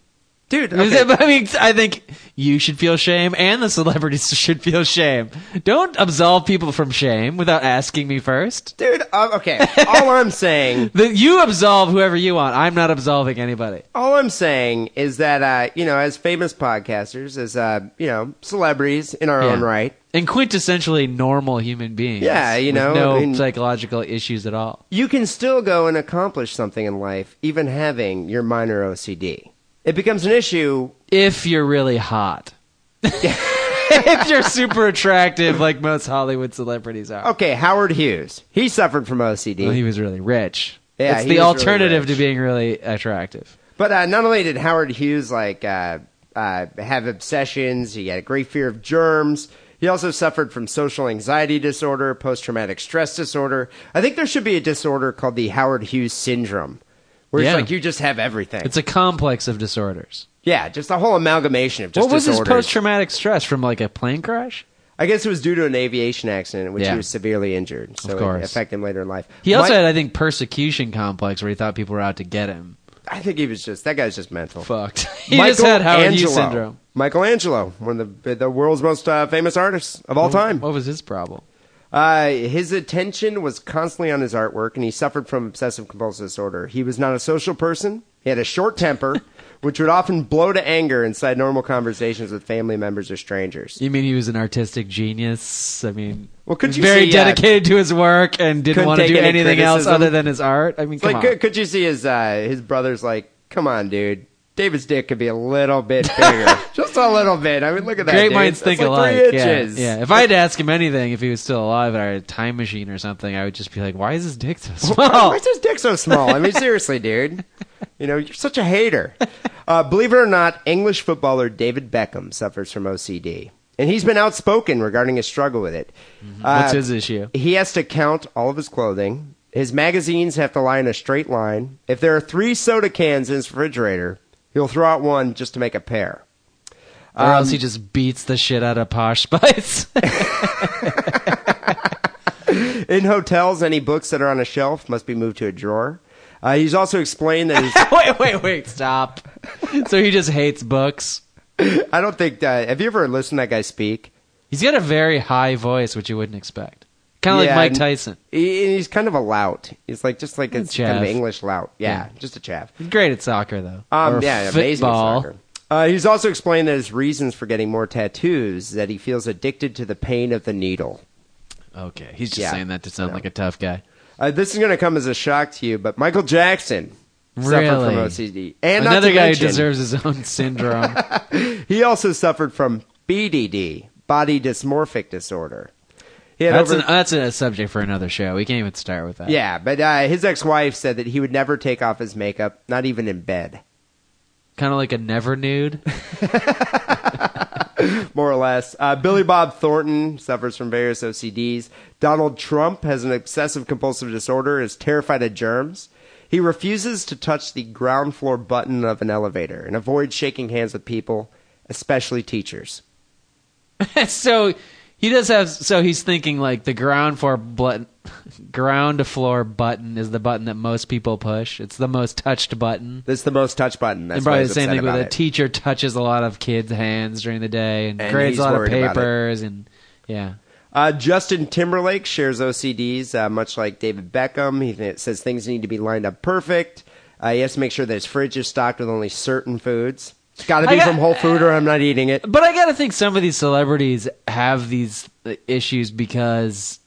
Dude, okay. I mean, I think you should feel shame, and the celebrities (laughs) should feel shame. Don't absolve people from shame without asking me first. dude, uh, okay. all I'm saying (laughs) that you absolve whoever you want. I'm not absolving anybody. All I'm saying is that, uh, you know, as famous podcasters, as, uh, you know, celebrities in our Yeah. own right, And quintessentially normal human beings. Yeah, you know, no I mean- psychological issues at all. you can still go and accomplish something in life, even having your minor OCD. It becomes an issue. If you're really hot. (laughs) if you're super attractive, like most Hollywood celebrities are. Okay, Howard Hughes. He suffered from OCD. Well, he was really rich. Yeah, it's the was really alternative to being really attractive. But uh, not only did Howard Hughes like uh, uh, have obsessions, he had a great fear of germs. He also suffered from social anxiety disorder, post-traumatic stress disorder. I think there should be a disorder called the Howard Hughes syndrome, where Yeah. it's like you just have everything. It's a complex of disorders. yeah, just a whole amalgamation of just what was his post traumatic stress from like a plane crash? I guess it was due to an aviation accident in which Yeah. he was severely injured. So Of course. it affected him later in life. He also Mi- had, I think, persecution complex where he thought people were out to get him. I think he was just that guy's just mental. Fucked. (laughs) he just had Howard Hughes syndrome. Michelangelo, one of the the world's most uh, famous artists of all time. What was his problem? Uh, his attention was constantly on his artwork, and he suffered from obsessive compulsive disorder. He was not a social person. He had a short temper, (laughs) which would often blow to anger inside normal conversations with family members or strangers. You mean he was an artistic genius? I mean, Well, could you very see, uh, dedicated to his work and didn't want to do any anything else other than his art. I mean, come like, on. could, could you see his uh, his brother's like, come on, dude. David's dick could be a little bit bigger, (laughs) just a little bit. I mean, look at that. Great dude. minds That's think like alike. Three Yeah, inches. yeah. If I had to ask him anything, if he was still alive and I had a time machine or something, I would just be like, "Why is his dick so small? Why is his dick so small? I mean, seriously, dude. (laughs) You know, you're such a hater. Uh, believe it or not, English footballer David Beckham suffers from OCD. And he's been outspoken regarding his struggle with it. Uh, Mm-hmm. What's his issue? He has to count all of his clothing. His magazines have to lie in a straight line. If there are three soda cans in his refrigerator, he'll throw out one just to make a pair. Or Um, else he just beats the shit out of Posh Spice. (laughs) In hotels, any books that are on a shelf must be moved to a drawer. Uh, he's also explained that his (laughs) wait, wait, wait! Stop. So he just hates books. (laughs) I don't think. Uh, have you ever listened to that guy speak? He's got a very high voice, which you wouldn't expect. Kind of Yeah, like Mike Tyson. He, he's kind of a lout. He's like just like A it's kind of. English lout. Yeah, Yeah. just a chav. He's great at soccer, though. Um, Or yeah, amazing soccer. Uh, he's also explained that his reasons for getting more tattoos that he feels addicted to the pain of the needle. Okay, he's just Yeah. saying that to sound Yeah. like a tough guy. Uh, this is going to come as a shock to you, but Michael Jackson suffered from OCD, and Another guy mention, who deserves his own (laughs) syndrome. (laughs) He also suffered from BDD, body dysmorphic disorder. He had that's over- an, that's a subject for another show. We can't even start with that. yeah, but uh, his ex-wife said that he would never take off his makeup, not even in bed. kind of like a never nude. (laughs) more or less. Uh, Billy Bob Thornton suffers from various OCDs. Donald Trump has an obsessive compulsive disorder, is terrified of germs. He refuses to touch the ground floor button of an elevator and avoids shaking hands with people, especially teachers. (laughs) so he does have. So he's thinking like the ground floor button, ground floor button is the button that most people push. It's the most touched button. That's the most touch button. That's and probably the same thing with a teacher touches a lot of kids' hands during the day and, And grades a lot of worried about it. papers and yeah. Uh, Justin Timberlake shares OCDs, uh, much like David Beckham. He th- says things need to be lined up perfect. Uh, he has to make sure that his fridge is stocked with only certain foods. It's got to be got- from Whole Food, or I'm not eating it. But I gotta think some of these celebrities have these issues because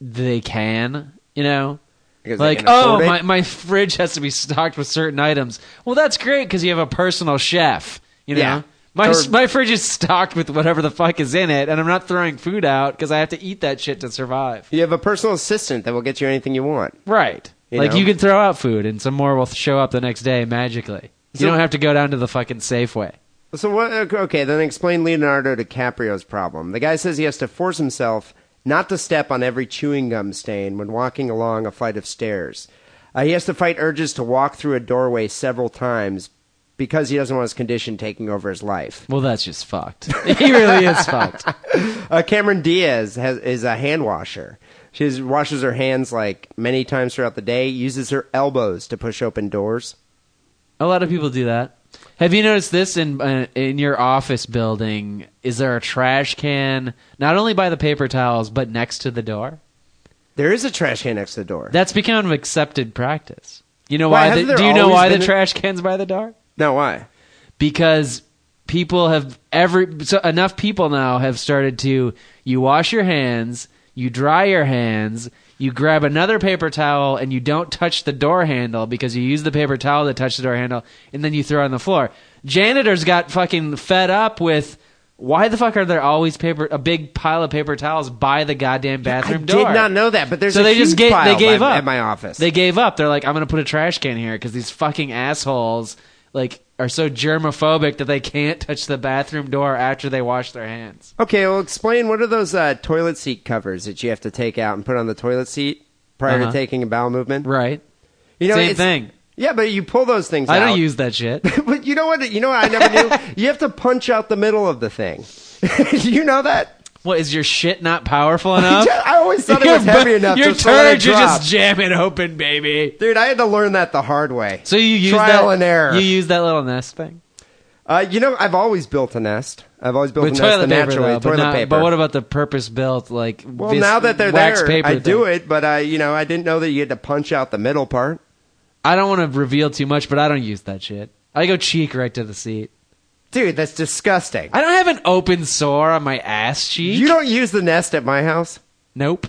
they can, you know. Because Like, oh, my, my fridge has to be stocked with certain items. Well, that's great because you have a personal chef. You know, Yeah. my Or- my fridge is stocked with whatever the fuck is in it, and I'm not throwing food out because I have to eat that shit to survive. You have a personal assistant that will get you anything you want. Right. You like know? you can throw out food, and some more will show up the next day magically. So- you don't have to go down to the fucking Safeway. So what? Okay, then explain Leonardo DiCaprio's problem. The guy says he has to force himself not to step on every chewing gum stain when walking along a flight of stairs. Uh, he has to fight urges to walk through a doorway several times because he doesn't want his condition taking over his life. Well, that's just fucked. (laughs) he really is fucked. (laughs) Uh, Cameron Diaz has, is a hand washer. She washes her hands like many times throughout the day. Uses her elbows to push open doors. A lot of people do that. Have you noticed this in uh, in your office building? Is there a trash can not only by the paper towels but next to the door? There is a trash can next to the door. That's become an accepted practice. You know Why, why? the, do you know why the a- trash can's by the door? no, why? because people have every so enough people now have started to you wash your hands, you dry your hands, you grab another paper towel and you don't touch the door handle because you use the paper towel to touch the door handle and then you throw it on the floor. Janitors got fucking fed up with why the fuck are there always paper a big pile of paper towels by the goddamn bathroom I door? did not know that, but there's so a they just gave pile they gave by- up at my office. They gave up. They're like, I'm gonna put a trash can here because these fucking assholes like are so germophobic that they can't touch the bathroom door after they wash their hands. Okay, well, explain what are those uh, toilet seat covers that you have to take out and put on the toilet seat prior Uh-huh. to taking a bowel movement? Right. You know, Same thing. Yeah, but you pull those things out. I out. don't use that shit. (laughs) but you know what? You know what I never knew. (laughs) you have to punch out the middle of the thing. (laughs) you know that? What is your shit not powerful (laughs) enough? I always thought it was heavy enough. Your just to turds, you just jam it open, baby. Dude, I had to learn that the hard way. So you use Trial that, and error. You use that little nest thing. Uh, you know, I've always built a nest. I've always built With a nest paper, though, but, toilet not- paper. but what about the purpose-built like? well, vis- now that they're there, I thing? do it. But I, you know, I didn't know that you had to punch out the middle part. I don't want to reveal too much, but I don't use that shit. I go cheek right to the seat. Dude, that's disgusting. I don't have an open sore on my ass cheek. You don't use the nest at my house. Nope.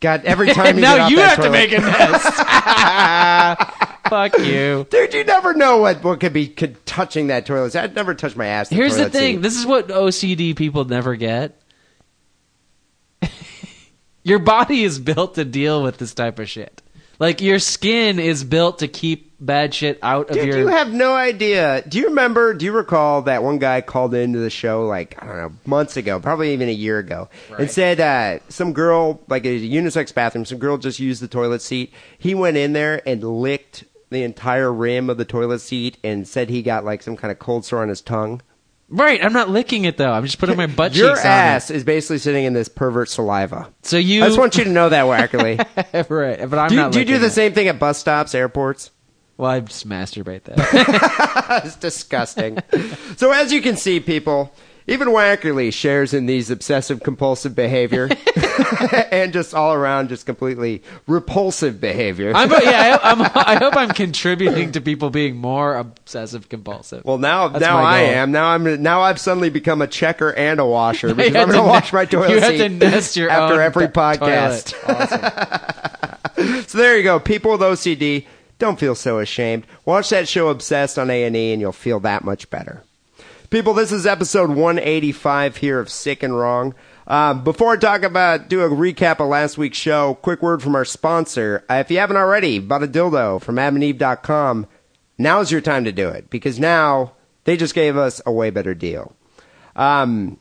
God, every time (laughs) you now off you that have to toilet- make a nest. (laughs) (laughs) Fuck you. Dude, you never know what what could be could, touching that toilet. I'd never touch my ass. to Here's the toilet thing. seat. This is what OCD people never get. your body is built to deal with this type of shit. Like your skin is built to keep bad shit out of Dude, your. you have no idea. Do you remember? Do you recall that one guy called into the show like I don't know months ago, probably even a year ago, and said uh, some girl like a unisex bathroom, some girl just used the toilet seat. He went in there and licked the entire rim of the toilet seat and said he got like some kind of cold sore on his tongue. Right. I'm not licking it though. I'm just putting my butt (laughs) Your cheeks ass is basically sitting in this pervert saliva. So you. I just want you to know that, Wackerly. (laughs) right. But I'm do not. do you do the it. same thing at bus stops, airports? Well, I just masturbate that. (laughs) it's disgusting. so as you can see, people, even Wackerly shares in these obsessive compulsive behavior (laughs) and just all around just completely repulsive behavior. I'm, yeah, I, I'm, (laughs) I hope I'm contributing to people being more obsessive compulsive. well, now That's now I am. Now I'm now I've suddenly become a checker and a washer (laughs) because I'm going to wash my toilet you have to nest your after every podcast. toilet. So there you go, people with OCD. Don't feel so ashamed. Watch that show Obsessed on A and E, and you'll feel that much better. People, this is episode 185 here of Sick and Wrong. Uh, before I talk about, do a recap of last week's show, quick word from our sponsor. Uh, if you haven't already, bought a dildo from adamandeve.com, now's your time to do it because now they just gave us a way better deal. Um,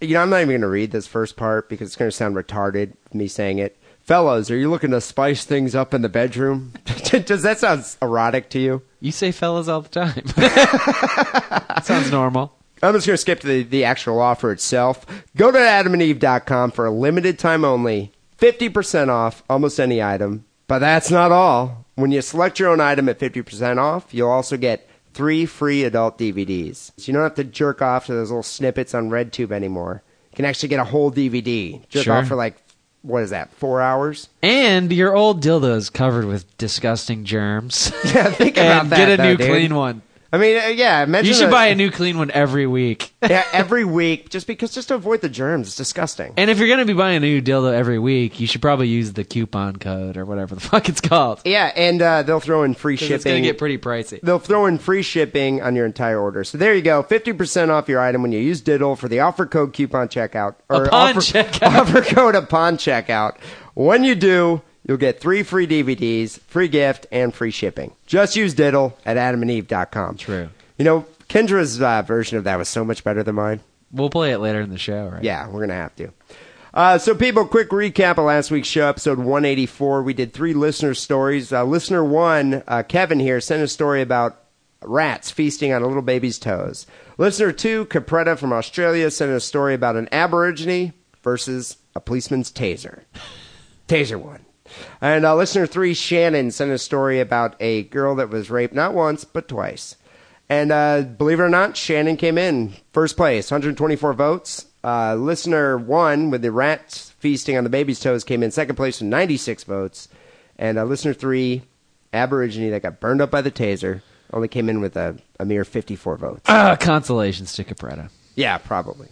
you know, I'm not even going to read this first part because it's going to sound retarded, me saying it. Fellas, are you looking to spice things up in the bedroom? (laughs) Does that sound erotic to you? You say fellas all the time. (laughs) (laughs) Sounds normal. I'm just going to skip to the, the actual offer itself. Go to adamandeve.com for a limited time only, 50% off almost any item. But that's not all. When you select your own item at 50% off, you'll also get three free adult DVDs. So you don't have to jerk off to those little snippets on RedTube anymore. You can actually get a whole DVD. Jerk Sure. off for like, what is that, four hours? And your old dildo is covered with disgusting germs. (laughs) Yeah, think (laughs) about that. get a though, new dude. clean one. I mean, uh, yeah, imagine You should buy a new clean one every week. (laughs) yeah, (laughs) every week just because just to avoid the germs. It's disgusting. And if you're going to be buying a new dildo every week, you should probably use the coupon code or whatever the (laughs) fuck it's called. Yeah, and uh, they'll throw in free shipping. It's to get pretty pricey. They'll throw in free shipping on your entire order. So there you go, fifty percent off your item when you use Diddle for the offer code coupon checkout or Upon offer, checkout. offer code upon checkout. When you do, you'll get three free DVDs, free gift, and free shipping. Just use Diddle at AdamandEve.com. True. You know, Kendra's uh, version of that was so much better than mine. We'll play it later in the show, right? Yeah, we're gonna have to. Uh, so, people, quick recap of last week's show, episode 184. We did three listener stories. Uh, listener one, uh, Kevin here, sent a story about rats feasting on a little baby's toes. Listener two, Capretta from Australia, sent a story about an aborigine versus a policeman's taser. (laughs) Taser one. And uh, listener three, Shannon, sent a story about a girl that was raped not once, but twice. And uh, believe it or not, Shannon came in first place, 124 votes. Uh, listener one, with the rats feasting on the baby's toes, came in second place with 96 votes. And uh, listener three, Aborigine, that got burned up by the taser, only came in with a, a mere 54 votes. Ah, consolations to Capretta. Yeah, probably.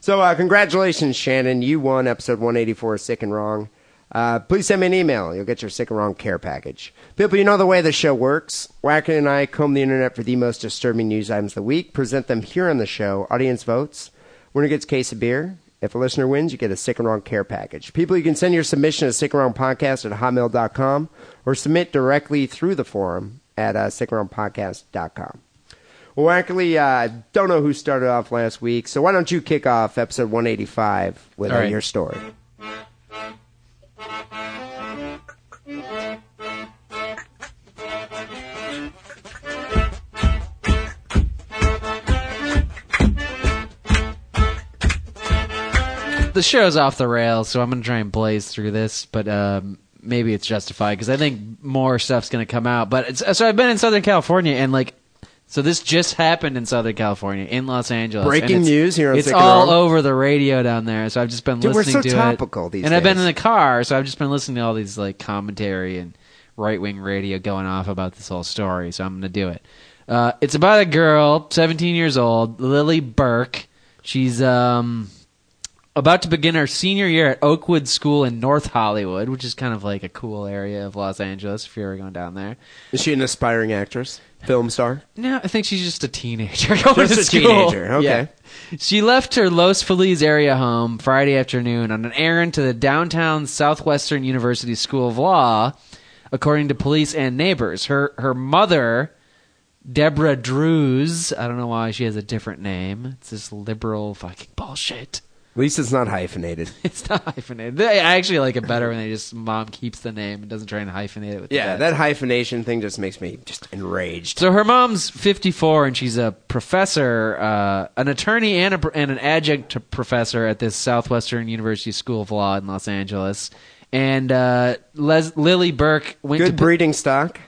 So, uh, congratulations, Shannon. You won episode 184 of Sick and Wrong. Uh, please send me an email. You'll get your Sick and Wrong care package. People, you know the way the show works. Wacken and I comb the internet for the most disturbing news items of the week, present them here on the show. Audience votes. Winner gets a case of beer. If a listener wins, you get a Sick and Wrong care package. People, you can send your submission to Sick and Wrong Podcast at hotmail.com or submit directly through the forum at uh, sickandwrongpodcast.com. Well, actually, uh, I don't know who started off last week, so why don't you kick off episode 185 with uh, right. your story? The show's off the rails, so I'm going to try and blaze through this, but um, maybe it's justified because I think more stuff's going to come out. But so I've been in Southern California, and like, so this just happened in Southern California, in Los Angeles. Breaking it's- news here on It's Sick and all Wrong. over the radio down there, so I've just been Dude, we're listening so to topical it. these and I've been days. in the car, so I've just been listening to all these like commentary and right wing radio going off about this whole story. So I'm going to do it. Uh, it's about a girl, 17 years old, Lily Burk. She's um, about to begin her senior year at Oakwood School in North Hollywood, which is kind of like a cool area of Los Angeles if you're ever going down there. Is she an aspiring actress, film star? No, I think she's just a teenager (laughs) going Just to a school. teenager, okay. Yeah. She left her Los Feliz area home Friday afternoon on an errand to the downtown Southwestern University School of Law, according to police and neighbors. Her her mother, Deborah Drooz, I don't know why she has a different name. It's this liberal fucking bullshit. At least it's not hyphenated. (laughs) It's not hyphenated. I actually like it better when they just mom keeps the name and doesn't try and hyphenate it with Yeah, that hyphenation thing just makes me just enraged. So her mom's 54 and she's a professor, uh, an attorney and, a, and an adjunct professor at this Southwestern University School of Law in Los Angeles. And uh, Les- Lily Burk went Good to breeding stock.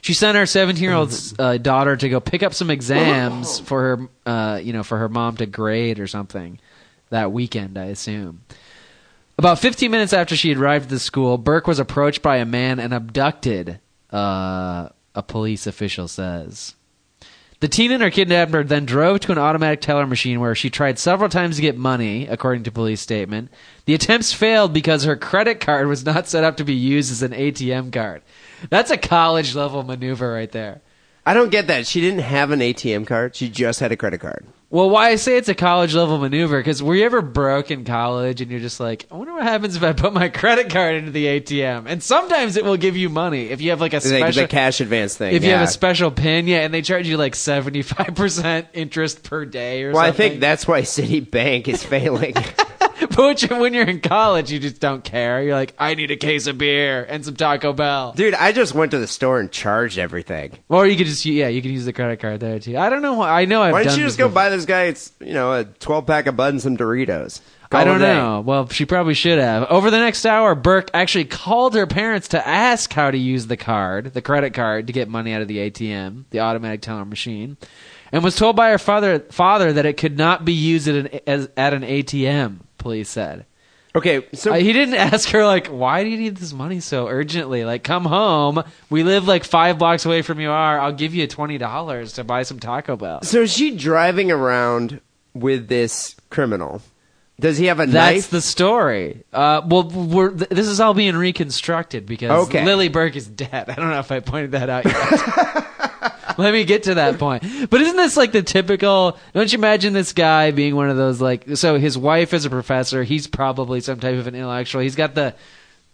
she sent her 17 year old (laughs) uh, daughter to go pick up some exams for her, uh, you know, for her mom to grade or something that weekend, I assume. About 15 minutes after she arrived at the school, Burk was approached by a man and abducted, uh, a police official says. The teen and her kidnapper then drove to an automatic teller machine where she tried several times to get money, according to police statement. The attempts failed because her credit card was not set up to be used as an ATM card. That's a college level maneuver right there. I don't get that. She didn't have an ATM card. She just had a credit card. Well, why I say it's a college level maneuver because were you ever broke in college and you're just like, I wonder what happens if I put my (laughs) credit card into the ATM? And sometimes it will give you money if you have like a The, special the cash advance thing. if you have a special pin, yeah, and they charge you like seventy five percent interest per day or something. well, I think that's why Citibank is failing. (laughs) (laughs) But when you're- in college, you just don't care. You're like, I need a case of beer and some Taco Bell. Dude, I just went to the store and charged everything. Or you could just yeah, you could use the credit card there too. I don't know. why- I know I've Why done don't you just go before. buy this guy? It's you know a twelve pack of Bud and some Doritos. Call I don't a day. know. Well, she probably should have. Over the next hour, Burk actually called her parents to ask how to use the card, the credit card, to get money out of the ATM, the automatic teller machine, and was told by her father father that it could not be used at an, as, at an ATM. Police said. Okay, so Uh, he didn't (laughs) ask her like, "Why do you need this money so urgently? Like, come home. We live like five blocks away from you. Are I'll give you twenty dollars to buy some Taco Bell." so is she driving around with this criminal? Does he have a That's knife? That's the story. Uh, well, we're, th- this is all being reconstructed because Okay. Lily Burk is dead. (laughs) I don't know if I pointed that out yet. (laughs) (laughs) Let me get to that point. But isn't this like the typical? Don't you imagine this guy being one of those like? So his wife is a professor. He's probably some type of an intellectual. He's got the,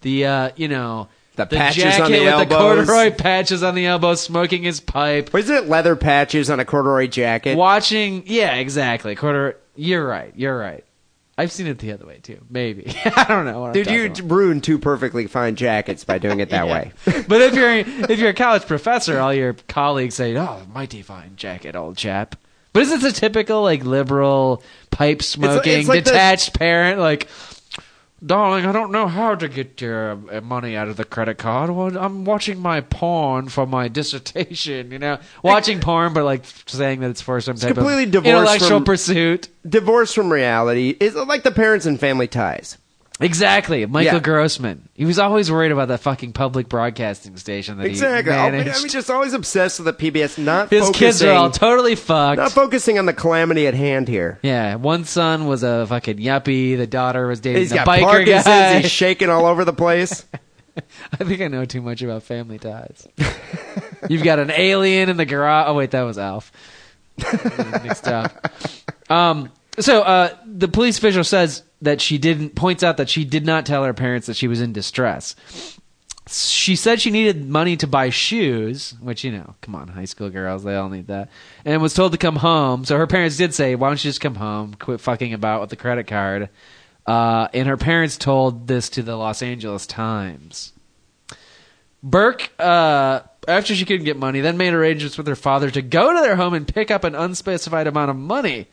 the uh, you know. The patches on the with the corduroy patches on the elbows, smoking his pipe, Or is it leather patches on a corduroy jacket? watching. Yeah, exactly. Corduroy. You're right. You're right. I've seen it the other way too. Maybe (laughs) I don't know. Dude, you about. ruined two perfectly fine jackets by doing it that (laughs) Yeah. way. (laughs) but if you're if you're a college professor, all your colleagues say, "Oh, mighty fine jacket, old chap." But is this a typical like liberal pipe smoking it's like the- detached parent like? Darling, I don't know how to get your uh, money out of the credit card. Well, I'm watching my porn for my (laughs) dissertation. You know, watching porn, but like saying that it's for some type completely of divorced intellectual from- pursuit. Divorce from reality is like the parents and Family Ties. Exactly, Michael Yeah. Grossman. He was always worried about that fucking public broadcasting station that Exactly. he managed. I'm just always obsessed with the PBS not His focusing, kids are all totally fucked. not focusing on the calamity at hand here. yeah, one son was a fucking yuppie. The daughter was dating He's a got biker Parkinson's. guy. He's shaking all over the place. (laughs) I think I know too much about Family Ties. You've got an alien in the garage. Oh wait, that was Alf. (laughs) Mixed up. Um. So, uh, the police official says that she didn't points out that she did not tell her parents that she was in distress. She said she needed money to buy shoes, which you know, come on, high school girls, they all need that. And was told to come home. So her parents did say, "Why don't you just come home? Quit fucking about with the credit card." Uh, and her parents told this to the Los Angeles Times. Burke, uh, after she couldn't get money, then made arrangements with her father to go to their home and pick up an unspecified amount of money.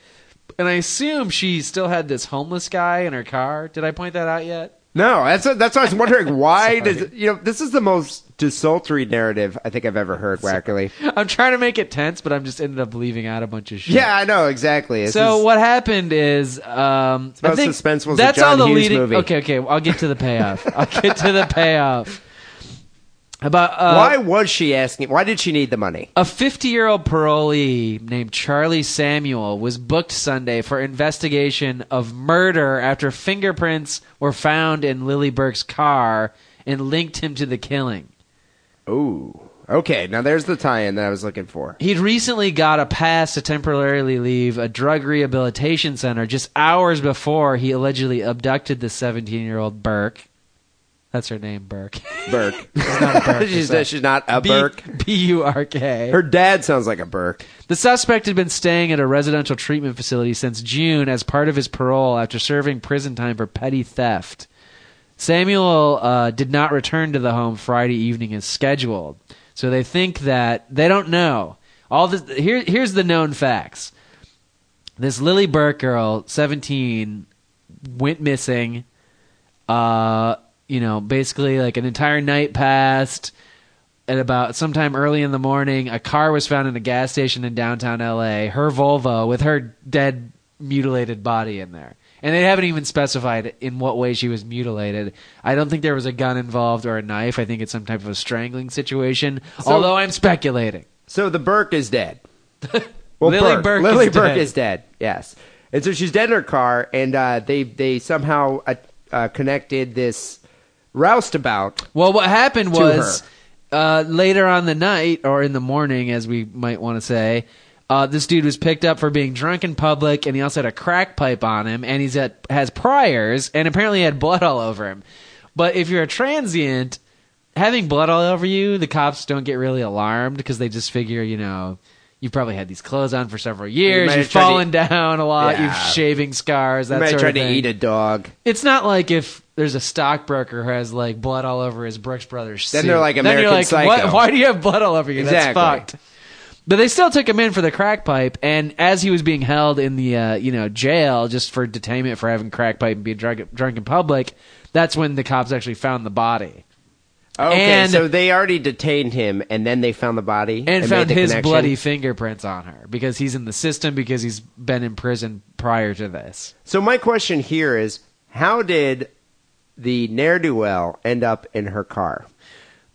And I assume she still had this homeless guy in her car. Did I point that out yet? No, that's that's why I was wondering (laughs) why does you know this is the most desultory narrative I think I've ever heard. Wackerly. I'm trying to make it tense, but I'm just ended up leaving out a bunch of shit. Yeah, I know exactly. This So is- what happened is, um, I about think suspenseful a that's John all the Hughes leading. movie. Okay, okay, I'll get to the payoff. I'll get to the (laughs) payoff. About uh, Why was she asking? Why did she need the money? A 50 year old parolee named Charlie Samuel was booked Sunday for investigation of murder after fingerprints were found in Lily Burk's car and linked him to the killing. Ooh. Okay, now there's the tie-in that I was looking for. He'd recently got a pass to temporarily leave a drug rehabilitation center just hours before he allegedly abducted the 17 year old Burk. That's her name, Burk. (laughs) Burke. (laughs) not a Burke. she's, it's she's not a B- Burke. B U R K. Her dad sounds like a Burke. The suspect had been staying at a residential treatment facility since June as part of his parole after serving prison time for petty theft. Samuel uh, did not return to the home Friday evening as scheduled, so they think that they don't know. All this here. Here's the known facts. This Lily Burk girl, seventeen, went missing. Uh, you know, basically like an entire night passed at about sometime early in the morning, a car was found in a gas station in downtown LA, her Volvo with her dead mutilated body in there. And they haven't even specified in what way she was mutilated. I don't think there was a gun involved or a knife. I think it's some type of a strangling situation. So- although I'm speculating. So the Burk is dead. (laughs) Well, Lily Burk Lily is Burk dead. is dead. Yes, and so she's dead in her car, and uh, they they somehow uh, uh, connected this roustabout. Well, what happened To was uh, later on the night, or in the morning, as we might want to say, uh, this dude was picked up for being drunk in public, and he also had a crack pipe on him, and he's at has priors, and apparently had blood all over him. But if you're a transient, having blood all over you, the cops don't get really alarmed because they just figure, you know. You've probably had these clothes on for several years. You've have tried to- fallen down a lot. Yeah. You've shaving scars. That They might sort of to eat a dog. it's not like if there's a stockbroker who has like blood all over his Brooks Brothers. Then suit. they're like American like, Psycho. What? Why do you have blood all over you? Exactly. That's fucked. But they still took him in for the crack pipe, and as he was being held in the uh, you know jail just for detainment for having crack pipe and being drunk, drunk in public, that's when the cops actually found the body Okay, And- so they already detained him, and then they found the body and, made found his connection? bloody fingerprints on her because he's in the system because he's been in prison prior to this. So my question here is, how did the ne'er do well end up in her car?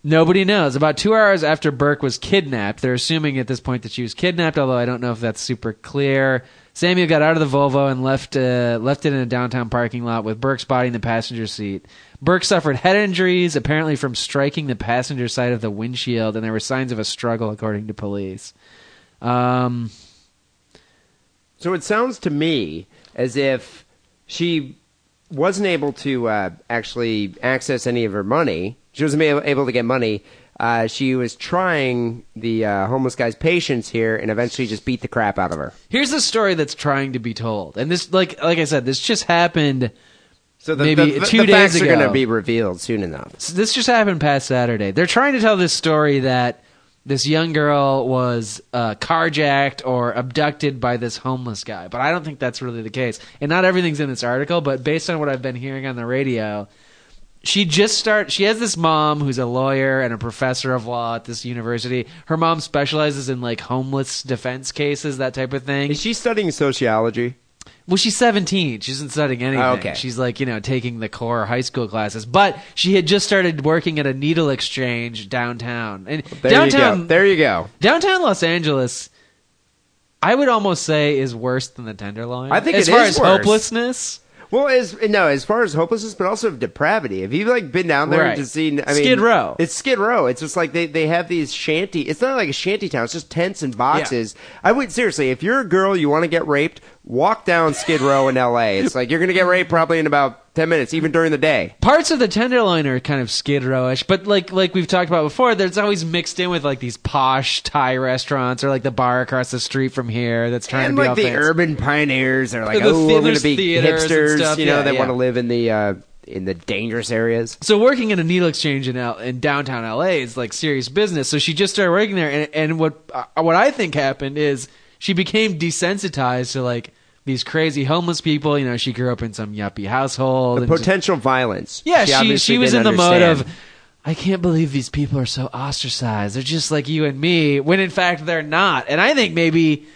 Nobody knows. About two hours after Burk was kidnapped, they're assuming at this point that she was kidnapped, although I don't know if that's super clear. Samuel got out of the Volvo and left uh, left it in a downtown parking lot with Burk's body in the passenger seat. Burk suffered head injuries, apparently from striking the passenger side of the windshield, and there were signs of a struggle, according to police. Um, So it sounds to me as if she wasn't able to uh, actually access any of her money. She wasn't able, able to get money. Uh, she was trying the uh, homeless guy's patience here, and eventually just beat the crap out of her. here's the story that's trying to be told, and this, like like I said, this just happened. So the, Maybe the, the, two the days facts are going to be revealed soon enough. this just happened past Saturday. They're trying to tell this story that this young girl was uh, carjacked or abducted by this homeless guy, but I don't think that's really the case. And not everything's in this article, but based on what I've been hearing on the radio, she just start. She has this mom who's a lawyer and a professor of law at this university. Her mom specializes in like homeless defense cases, that type of thing. Is she studying sociology? Well, she's 17. She isn't studying oh, anything. Oh, okay. She's like, you know, taking the core high school classes. But she had just started working at a needle exchange downtown. And There downtown you go. There you go. downtown Los Angeles I would almost say is worse than the Tenderloin. I think as far as worse. hopelessness. Well, as no, as far as hopelessness, but also depravity. Have you like been down there Right. to see? I mean, Skid Row. It's Skid Row. It's just like they they have these shanty. It's not like a shanty town. It's just tents and boxes. I would seriously, if you're a girl, you want to get raped, walk down Skid Row in L.A. It's like you're gonna get raped probably in about ten minutes, even during the day. Parts of the Tenderloin are kind of Skid Rowish, but like like we've talked about before, there's always mixed in with like these posh Thai restaurants or like the bar across the street from here that's trying and to be like all the fancy. urban pioneers are like, The oh, I'm gonna be hipsters, stuff. you know, Yeah, that yeah. want to live in the uh, in the dangerous areas. So working in a needle exchange in, L- in downtown LA is like serious business. So she just started working there, and, and what uh, what I think happened is she became desensitized to like these crazy homeless people. You know, she grew up in some yuppie household. The and just- potential violence. yeah, she obviously she was in didn't the mode of I can't believe these people are so ostracized. They're just like you and me, when in fact they're not. And I think maybe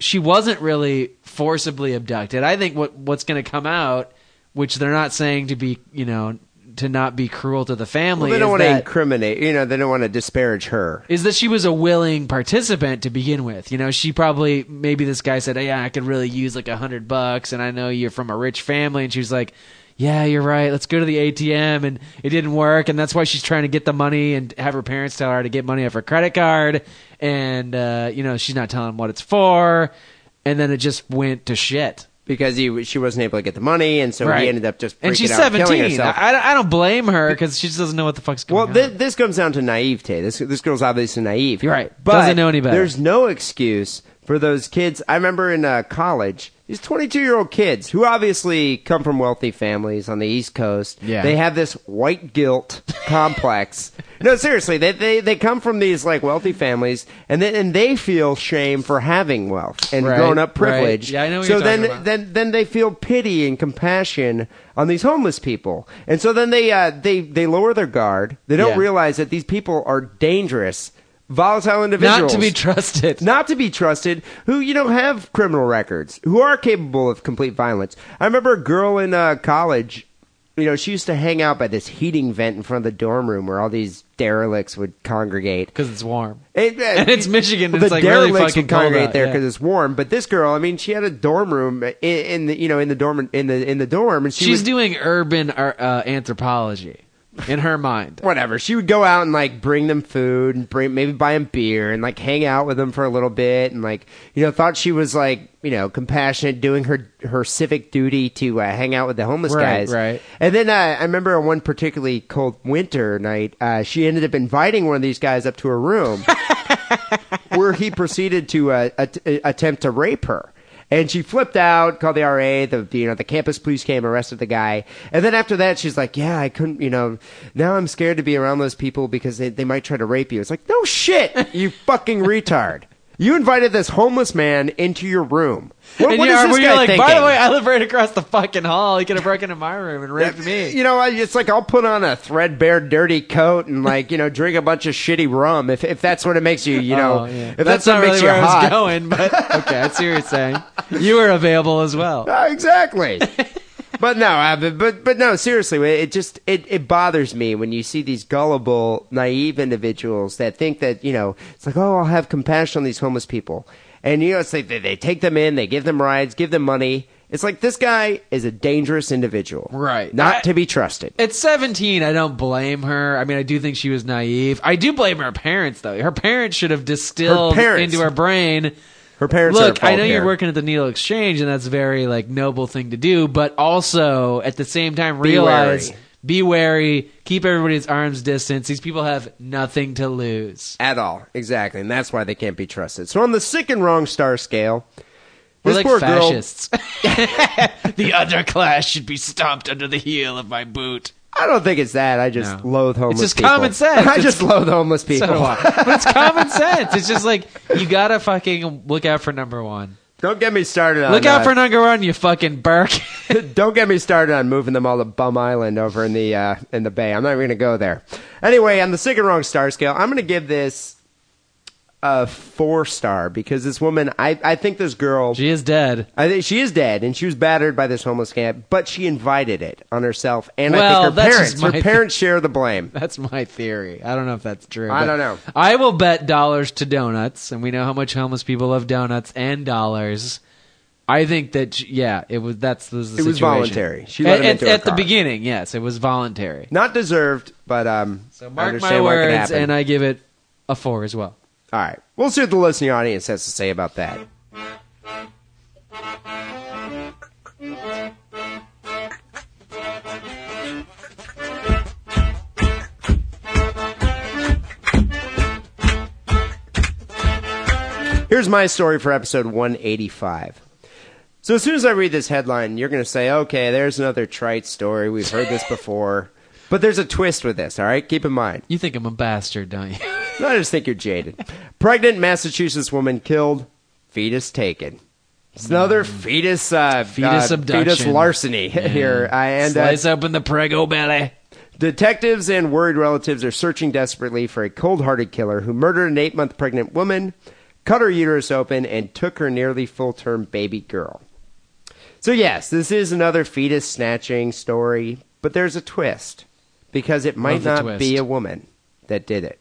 she wasn't really forcibly abducted. I think what what's going to come out, which they're not saying to be, you know, to not be cruel to the family, Well, they don't want to incriminate. You know, they don't want to disparage her. is that she was a willing participant to begin with. You know, she probably maybe this guy said, "Yeah, I could really use like a hundred bucks," and I know you're from a rich family, and she was like, "Yeah, you're right. Let's go to the ATM," and it didn't work, and that's why she's trying to get the money and have her parents tell her to get money off her credit card, and uh, you know she's not telling what it's for, and then it just went to shit. Because he she wasn't able to get the money, and so he ended up just freaking and she's out, killing seventeen. herself. I, I don't blame her because she just doesn't know what the fuck's going well, on. thi- this comes down to naivete. This this girl's obviously naive. You're right. But Doesn't know any better. There's no excuse for those kids. I remember in uh, college, these 22 year old kids who obviously come from wealthy families on the East Coast. Yeah. They have this white guilt (laughs) complex. No, seriously, they, they they come from these like wealthy families, and then and they feel shame for having wealth and Right, grown up right. privilege. Yeah, I know so then then then they feel pity and compassion on these homeless people, and so then they uh, they they lower their guard. They don't Yeah. realize that these people are dangerous, volatile individuals, not to be trusted. not to be trusted, who you know have criminal records, who are capable of complete violence. I remember a girl in uh, college. You know, she used to hang out by this heating vent in front of the dorm room where all these derelicts would congregate. because it's warm. It- uh, And it's Michigan, The it's, like, really derelicts fucking would congregate out, there yeah. because it's warm. But this girl, I mean, she had a dorm room in, in the you know in the dorm in the in the dorm, and she She's would, doing urban uh, anthropology in her mind. whatever. She would go out and like bring them food and bring maybe buy them beer and like hang out with them for a little bit and like you know thought she was like you know compassionate, doing her her civic duty to uh, hang out with the homeless Right, guys. right. And then uh, I remember on one particularly cold winter night, uh, she ended up inviting one of these guys up to her room, (laughs) where he proceeded to uh, at- attempt to rape her. And she flipped out, called the RA. The you know the campus police came, arrested the guy, and then after that, she's like, "Yeah, I couldn't. You know, now I'm scared to be around those people because they, they might try to rape you." It's like, no shit, you fucking retard. You invited this homeless man into your room. What, and what you're, is this guy like, thinking? by the way, I live right across the fucking hall. He could have broken into my room and raped me. You know, I- it's like I'll put on a threadbare, dirty coat and (laughs) like you know drink a bunch of shitty rum if if that's what it makes you. You know, Oh, yeah. if that's, that's, what makes really you where I hot. was going, but okay, I see what you're saying. You were available as well. Ah, (laughs) exactly. (laughs) but no, but, but but no, seriously, it just it, it bothers me when you see these gullible, naive individuals that think that you know it's like oh I'll have compassion on these homeless people, and you know it's like they, they take them in, they give them rides, give them money. It's like this guy is a dangerous individual, Right. Not I- to be trusted. At 17, I don't blame her. I mean, I do think she was naive. I do blame her parents, though. Her parents should have distilled Her into her brain. Her parents. Look, I know you're working at the Needle Exchange, and that's a very like noble thing to do. But also, at the same time, Be realize wary. be wary, keep everybody's arms distance. These people have nothing to lose. at all. Exactly, and that's why they can't be trusted. So on the sick and wrong star scale, We're this like poor girl. fascists. (laughs) the underclass should be stomped under the heel of my boot. I don't think it's that. I just No. loathe homeless. People. It's just people. common sense. (laughs) I just loathe homeless (laughs) people. So do I. But it's common sense. It's just like you gotta fucking look out for number one. Don't get me started on. Look out uh, for number one, you fucking Burke. (laughs) Don't get me started on moving them all to Bum Island over in the uh, in the Bay. I'm not even to go there. Anyway, on the sick and wrong star scale, I'm to give this a four star because this woman, I I think this girl, she is dead. I think she is dead and she was battered by this homeless camp, but she invited it on herself and I think her that's parents. just Her my parents share the blame. (laughs) That's my theory. I don't know if that's true. I but don't know. I will bet dollars to donuts, and we know how much homeless people love donuts and dollars. I think that yeah, it was that's was the It was situation. voluntary. She let at, him into at, her at the car. beginning. Yes, it was voluntary. Not deserved, but um. So I mark my understand what could words, happen. and I give it a four as well. All right. We'll see what the listening audience has to say about that. Here's my story for episode 185. So as soon as I read this headline, you're going to say, okay, there's another trite story. We've heard this before. But there's a twist with this, all right? Keep in mind. You think I'm a bastard, don't you? (laughs) (laughs) No, I just think you're jaded. Pregnant Massachusetts woman killed, fetus taken. It's another fetus, uh, Fetus uh, abduction. fetus larceny (laughs) here, uh, and uh, Slice open the prego belly. Detectives and worried relatives are searching desperately for a cold hearted killer who murdered an eight month pregnant woman, cut her uterus open, and took her nearly full term baby girl. So, yes, this is another fetus snatching story, but there's a twist because it might not twist. be a woman that did it.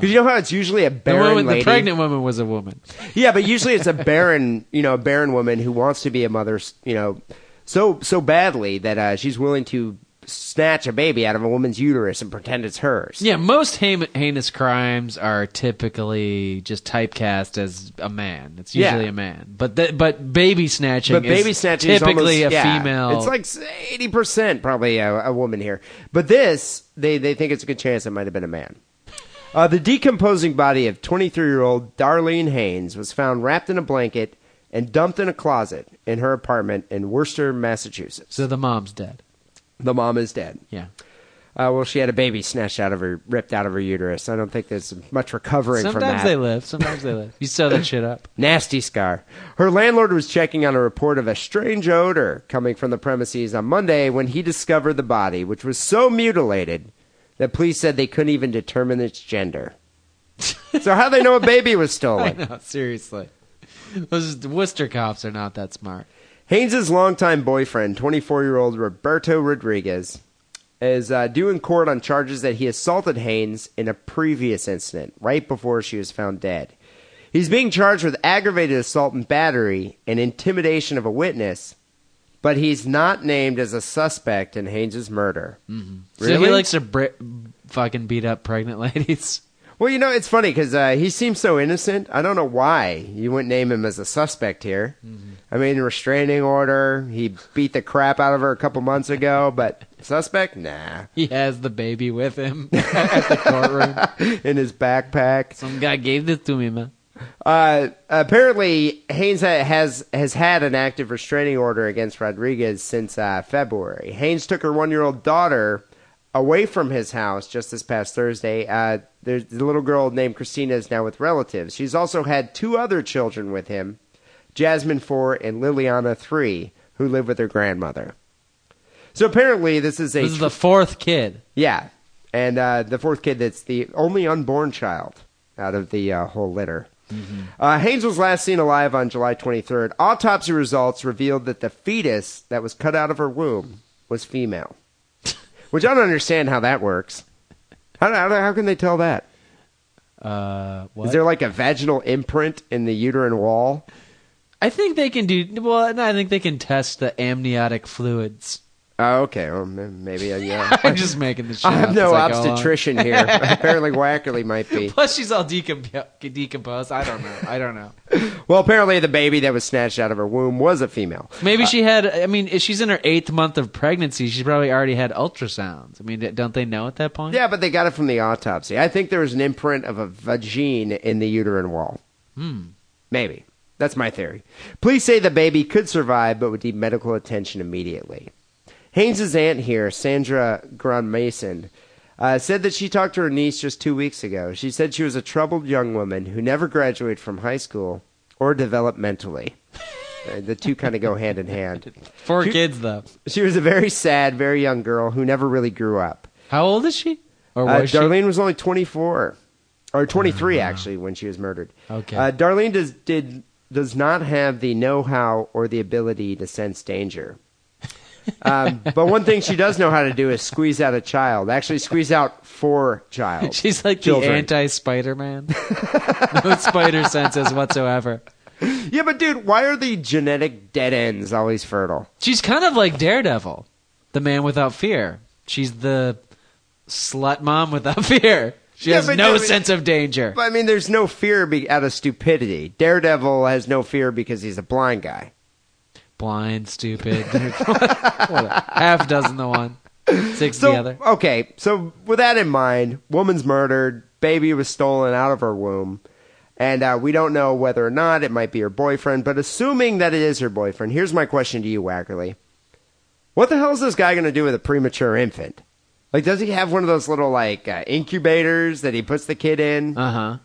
Because you know how it's usually a The, barren woman, lady. the pregnant woman was a woman. (laughs) Yeah, but usually it's a barren, you know, a barren woman who wants to be a mother, you know, so so badly that uh, she's willing to snatch a baby out of a woman's uterus and pretend it's hers. Yeah, most hein- heinous crimes are typically just typecast as a man. It's usually Yeah. a man, but th- but baby snatching, But baby is snatching is typically almost, a yeah, female. It's like eighty percent probably a, a woman here. But this, they they think it's a good chance it might have been a man. Uh, the decomposing body of 23 year old Darlene Haynes was found wrapped in a blanket and dumped in a closet in her apartment in Worcester, Massachusetts. so the mom's dead. The mom is dead. Yeah, Uh, well, she had a baby snatched out of her, ripped out of her uterus. I don't think there's much recovering from sometimes they live. Sometimes they live. You sew that shit up. (laughs) Nasty scar. Her landlord was checking on a report of a strange odor coming from the premises on Monday when he discovered the body, which was so mutilated that police said they couldn't even determine its gender. (laughs) so how they know a baby was stolen? (laughs) know, seriously. Those Worcester cops are not that smart. Haynes's longtime boyfriend, 24-year-old Roberto Rodriguez, is uh, due in court on charges that he assaulted Haynes in a previous incident, right before she was found dead. He's being charged with aggravated assault and battery and intimidation of a witness, but he's not named as a suspect in Haynes's murder. So he likes to br- fucking beat up pregnant (laughs) ladies. Well, you know, it's funny because uh, he seems so innocent. I don't know why you wouldn't name him as a suspect here. I mean, restraining order. He beat the crap out of her a couple months ago, but suspect? Nah. He has the baby with him (laughs) at the courtroom. (laughs) In his backpack. Some guy gave this to me, man. (laughs) Uh, apparently, Haynes has has had an active restraining order against Rodriguez since uh, February. Haynes took her one year old daughter away from his house just this past Thursday. Uh, there's the little girl named Christina is now with relatives. She's also had two other children with him, Jasmine four and Liliana three, who live with her grandmother. So apparently, this is a This is the fourth kid. yeah, and uh, the fourth kid that's the only unborn child out of the uh, whole litter. Uh, Haynes was last seen alive on July 23rd. Autopsy results revealed that the fetus that was cut out of her womb was female, (laughs) which I don't understand how that works. How, how, how can they tell that? Uh? Is there like a vaginal imprint in the uterine wall? I think they can do. Well, I think they can test the amniotic fluids. Oh, okay. Well, m- maybe. Uh, yeah. (laughs) I'm just making this shit I have up no I go along. obstetrician here. (laughs) Apparently, (laughs) Wackerly might be. Plus, she's all decomp- decomposed. I don't know. I don't know. Well, apparently, the baby that was snatched out of her womb was a female. Maybe she had. I mean, if she's in her eighth month of pregnancy. She's probably already had ultrasounds. I mean, don't they know at that point? Yeah, but they got it from the autopsy. I think there was an imprint of a vagine in the uterine wall. Hmm. Maybe. That's my theory. Police say the baby could survive, but would need medical attention immediately. Haynes's aunt here, Sandra Grun Mason, uh, said that she talked to her niece just two weeks ago. She said she was a troubled young woman who never graduated from high school or developed mentally. (laughs) Uh, the two kind of go hand in hand. Four She- kids though. She was a very sad, very young girl who never really grew up. How old is she? Or Uh, was she? Darlene was only 24, or 23 actually when she was murdered. Okay. Uh, Darlene does did does not have the know-how or the ability to sense danger. Um, but one thing she does know how to do is squeeze out a child. Actually, squeeze out four child. (laughs) She's like children. the anti Spider Man. (laughs) no spider senses whatsoever. yeah, but dude, why are the genetic dead ends always fertile? She's kind of like Daredevil, the man without fear. She's the slut mom without (laughs) fear. She Yeah, has no sense of danger. But, I mean, there's no fear be- out of stupidity. Daredevil has no fear because he's a blind guy. Blind, stupid. (laughs) half dozen the one, six So the other. okay, so with that in mind, woman's murdered, baby was stolen out of her womb, and uh, we don't know whether or not it might be her boyfriend. But assuming that it is her boyfriend, here's my question to you, Wackerly: What the hell is this guy going to do with a premature infant? Like, does he have one of those little like uh, incubators that he puts the kid in? Uh huh.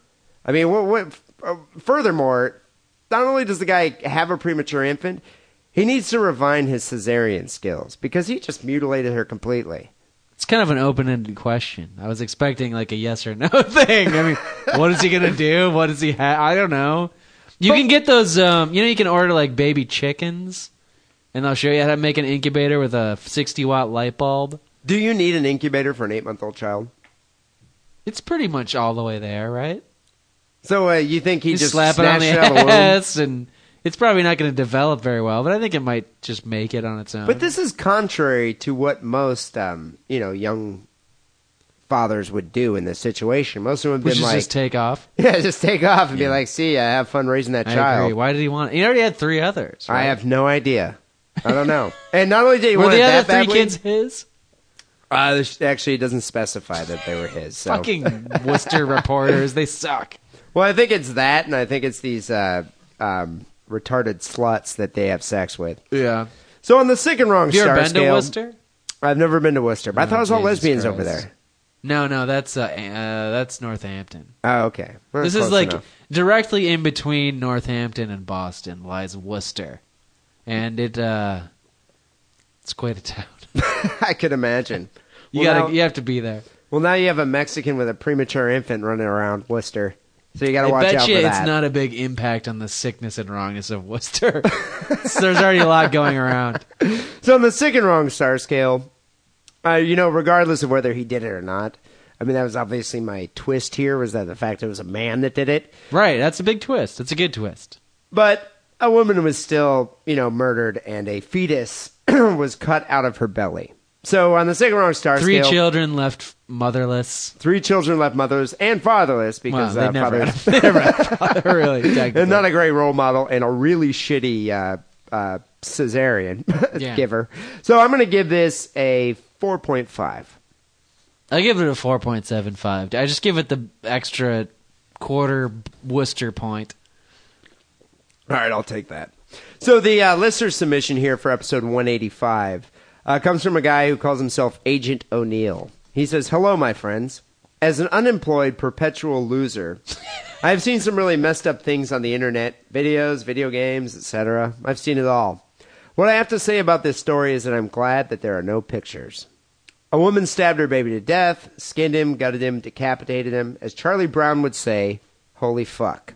I mean, what? what uh, furthermore, not only does the guy have a premature infant, he needs to refine his cesarean skills because he just mutilated her completely. It's kind of an open-ended question. I was expecting like a yes or no (laughs) thing. I mean, what is he gonna do? What does he have? I don't know. You can get those. Um, you know, you can order like baby chickens, and they'll show you how to make an incubator with a 60 watt light bulb. Do you need an incubator for an eight month old child? It's pretty much all the way there, right? So uh, you think he You just slap it on snatched the it out of the (laughs) womb? ass, and it's probably not going to develop very well. But I think it might just make it on its own. But this is contrary to what most, um, you know, young fathers would do in this situation. Most of them have which been like, just take off. (laughs) yeah, just take off and be Yeah. like, see, I have fun raising that I child. agree. Why did he want? It? He already had three others. I have no idea. I don't know. (laughs) and not only did he Were want the it other three badly, kids his? uh, actually doesn't specify that they were his. So. Fucking (laughs) Worcester reporters, they suck. Well, I think it's that, and I think it's these uh, um, retarded sluts that they have sex with. Yeah. So on the sick and wrong Have you star ever been scale, to Worcester? I've never been to Worcester, but I Oh, thought it was all Jesus lesbians over Christ. there. No, no, that's uh, uh that's Northampton. Oh, okay. Well, this is like enough. directly in between Northampton and Boston lies Worcester, and it uh, it's quite a town. (laughs) I could imagine. You well, gotta, now, you have to be there. well, now you have a Mexican with a premature infant running around Worcester, so you got to watch bet out you for that. it's not a big impact on the sickness and wrongness of Worcester. So (laughs) There's already a lot going around. (laughs) So on the sick and wrong star scale, uh, you know, regardless of whether he did it or not, I mean, that was obviously my twist here was that the fact it was a man that did it, Right, that's a big twist. It's a good twist. but a woman was still, you know, murdered and a fetus (clears throat) was cut out of her belly. So on the sick and wrong star Three scale, children left motherless. three children left mothers and fatherless because well, they uh, never, fathers had, (laughs) they never had a father, really. (laughs) technically. and not a great role model and a really shitty uh, uh, cesarean (laughs) Yeah. giver. So I'm going to give this a 4.5. I give it a four point seven five. I just give it the extra quarter Worcester point. All right, I'll take that. So the uh, listener submission here for episode 185 uh, comes from a guy who calls himself Agent O'Neill. He says, "Hello, my friends. As an unemployed perpetual loser, (laughs) I have seen some really messed up things on the internet, videos, video games, etc. I've seen it all. What I have to say about this story is that I'm glad that there are no pictures." A woman stabbed her baby to death, skinned him, gutted him, decapitated him. As Charlie Brown would say, holy fuck.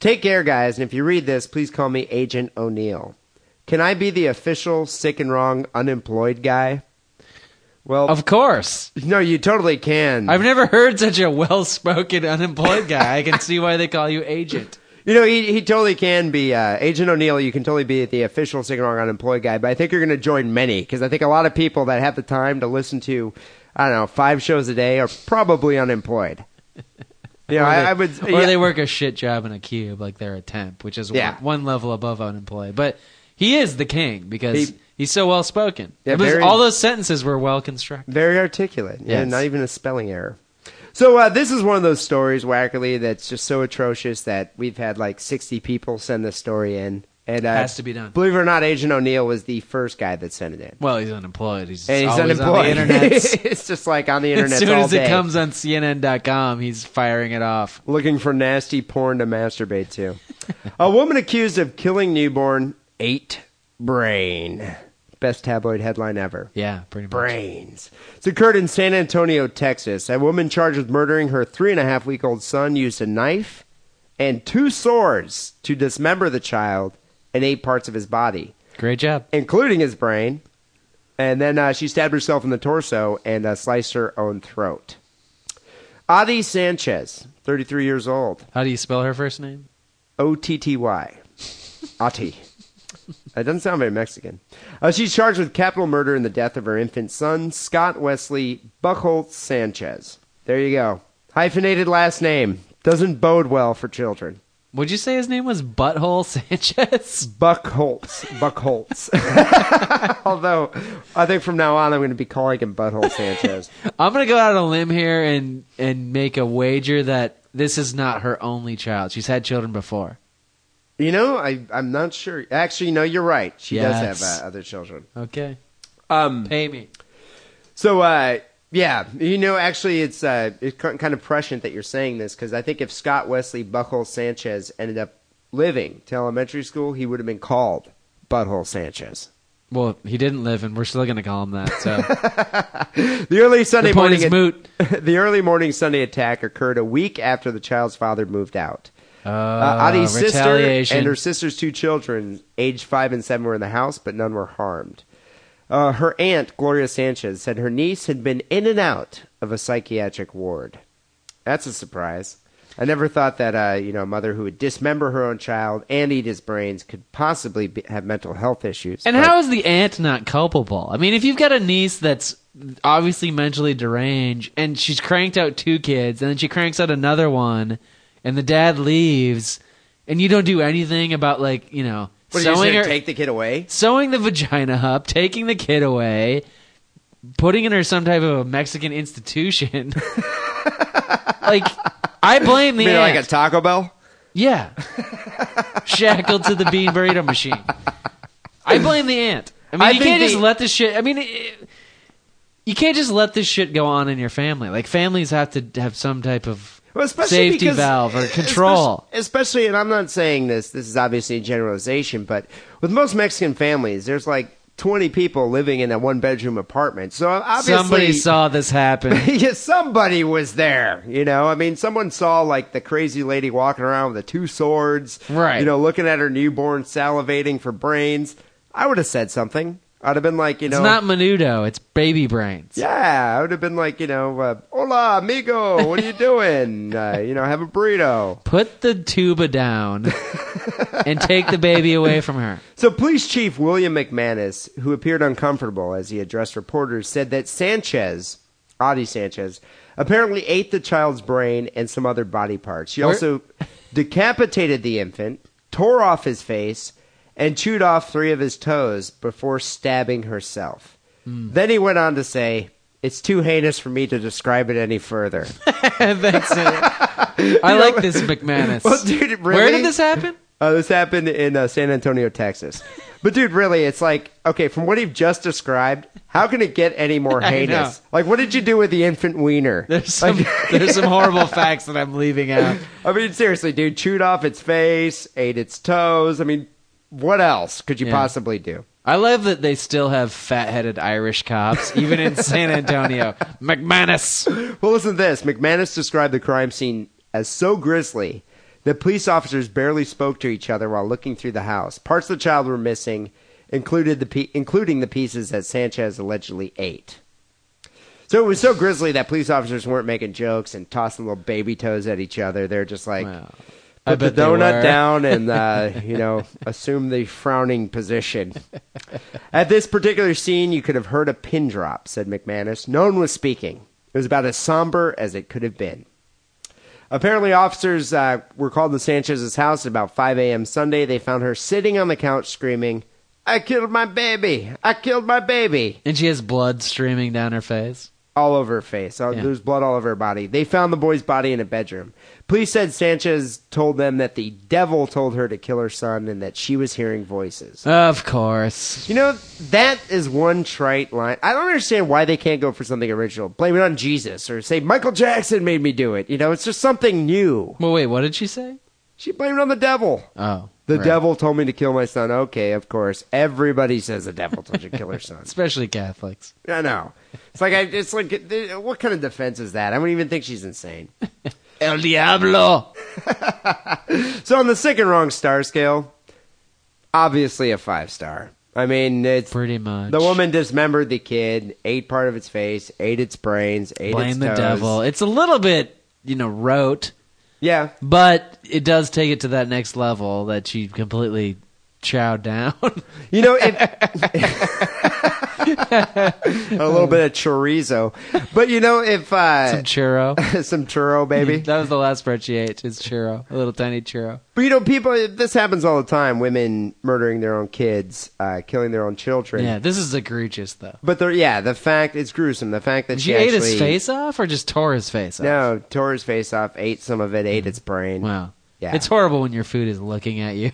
Take care, guys, and if you read this, please call me Agent O'Neill. Can I be the official sick and wrong unemployed guy? Well, Of course. no, you totally can. I've never heard such a well spoken unemployed guy. I can see why they call you agent. (laughs) You know, he, he totally can be uh, Agent O'Neill. You can totally be the official sick and wrong unemployed guy. But I think you're going to join many because I think a lot of people that have the time to listen to, I don't know, five shows a day are probably unemployed. (laughs) You know, or I, they, I would. or yeah. they work a shit job in a cube like they're a temp, which is Yeah. one, one level above unemployed. But he is the king because He- he's so well spoken. Yeah, was- very- all those sentences were well constructed. Very articulate. Yeah, Yes. not even a spelling error. So uh, this is one of those stories, Wackerly, that's just so atrocious that we've had like 60 people send this story in. And uh, Has to be done. Believe it or not, Agent O'Neill was the first guy that sent it in. Well, he's unemployed. He's, And he's always unemployed. on the internet. (laughs) it's just like on the internet as soon all as day, it comes on CNN.com, he's firing it off. looking for nasty porn to masturbate to. a woman accused of killing newborn ate brain. Best tabloid headline ever. Yeah, pretty much. brains. It's occurred in San Antonio, Texas. A woman charged with murdering her three and a half week old son used a knife and two swords to dismember the child and eight parts of his body, Great job. including his brain. And then uh, she stabbed herself in the torso and uh, sliced her own throat. Otty Sanchez, 33 years old. How do you spell her first name? O T T Y. Otty. That doesn't sound very Mexican. Uh, she's charged with capital murder in the death of her infant son, Scott Wesley Buchholtz Sanchez. There you go. Hyphenated last name. Doesn't bode well for children. Would you say his name was Butthole Sanchez? Buchholtz. Buchholtz. (laughs) Although, I think from now on I'm going to be calling him Butthole Sanchez. (laughs) I'm gonna go out on a limb here and and make a wager that this is not her only child. She's had children before. You know, I, I'm not sure. Actually, no, you're right. She does have uh, other children. Okay, Um, pay me. So, uh, yeah, you know, actually, it's uh, it's ki- kind of prescient that you're saying this because I think if Scott Wesley Buckle Sanchez ended up living to elementary school, he would have been called Butthole Sanchez. Well, he didn't live, and we're still going to call him that. So (laughs) The early Sunday the point morning is moot. (laughs) the early morning Sunday attack occurred a week after the child's father moved out. Uh, Uh, Otty's sister and her sister's two children, aged five and seven, were in the house, but none were harmed. Uh, her aunt, Gloria Sanchez, said her niece had been in and out of a psychiatric ward. That's a surprise. I never thought that uh, you know a mother who would dismember her own child and eat his brains could possibly be, have mental health issues. And but- how is the aunt not culpable? I mean, if you've got a niece that's obviously mentally deranged and she's cranked out two kids and then she cranks out another one and the dad leaves and you don't do anything about like, you know, What, are you just sewing gonna her take the kid away? sewing the vagina up, taking the kid away, putting in her some type of a Mexican institution. (laughs) like I blame the like a Taco Bell? Yeah. Shackled to the bean burrito machine. I blame the ant. I mean, I you think can't just the- let this shit. I mean, it, you can't just let this shit go on in your family. Like families have to have some type of Well, especially safety because- valve or control. Especially, especially, and I'm not saying this. This is obviously a generalization, but with most Mexican families, there's like 20 people living in a one bedroom apartment. So obviously, Somebody saw this happen. (laughs) yeah, somebody was there. You know, I mean, someone saw like the crazy lady walking around with the two swords, Right. You know, looking at her newborn, salivating for brains. I would have said something. I'd have been like, you know, It's not menudo. It's baby brains. yeah, I would have been like, you know, uh, hola, amigo, what are you doing? (laughs) uh, you know, have a burrito. Put the tuba down and take the baby away from her. (laughs) So, Police Chief William McManus, who appeared uncomfortable as he addressed reporters, said that Sanchez, Otty Sanchez, apparently ate the child's brain and some other body parts. She Where- also decapitated the infant, tore off his face, and chewed off three of his toes before stabbing herself. Hmm. Then he went on to say, It's too heinous for me to describe it any further. (laughs) That's it. I like this (laughs) McManus. Well, dude, Where did this happen? Uh, this happened in uh, San Antonio, Texas. But dude, really, it's like okay, from what you've just described, how can it get any more (laughs) heinous? Like, what did you do with the infant wiener? There's some Like- there's some horrible facts that I'm leaving out. I mean, seriously, dude, chewed off its face, ate its toes. I mean, what else could you Yeah. possibly do? I love that they still have fat-headed Irish cops, even in San Antonio. (laughs) McManus. Well, listen to this. McManus described the crime scene as so grisly that police officers barely spoke to each other while looking through the house. Parts of the child were missing, included the pe- including the pieces that Sanchez allegedly ate. So it was so grisly that police officers weren't making jokes and tossing little baby toes at each other. They're just like, Wow. Put the donut down and (laughs) uh, you know assume the frowning position. At this particular scene, you could have heard a pin drop," said McManus. No one was speaking. It was about as somber as it could have been. Apparently, officers uh, were called to Sanchez's house at about 5 a.m. Sunday. They found her sitting on the couch screaming, "I killed my baby! I killed my baby!" And she has blood streaming down her face. all over her face. Uh, Yeah. There's blood all over her body. They found the boy's body in a bedroom. Police said Sanchez told them that the devil told her to kill her son and that she was hearing voices. Of course. You know, that is one trite line. I don't understand why they can't go for something original. Blame it on Jesus or say Michael Jackson made me do it. You know, it's just something new. Well, wait, what did she say? She blamed it on the devil. Oh. The right. devil told me to kill my son. Okay, of course. Everybody says the devil told you to kill her (laughs) son. Especially Catholics. I know. It's like I, it's like uh, what kind of defense is that? I don't even think she's insane. (laughs) El Diablo. (laughs) So on the sick and wrong star scale, obviously a five star. I mean, it's Pretty much. the woman dismembered the kid, ate part of its face, ate its brains, ate Blame its the toes. devil. It's a little bit, you know, rote, Yeah, but it does take it to that next level that she completely chowed down. (laughs) you know, if, (laughs) a little bit of chorizo, but you know, if Some uh, churro. (laughs) some churro, baby. That was the last part she ate. Is churro, a little tiny churro. But you know, people. This happens all the time. Women murdering their own kids, uh, killing their own children. Yeah, this is egregious though. But the, yeah, the fact it's gruesome. The fact that She, she, ate actually, his face off, or just tore his face off. No, tore his face off, ate some of it, ate its brain. Wow. Yeah. It's horrible when your food is looking at you.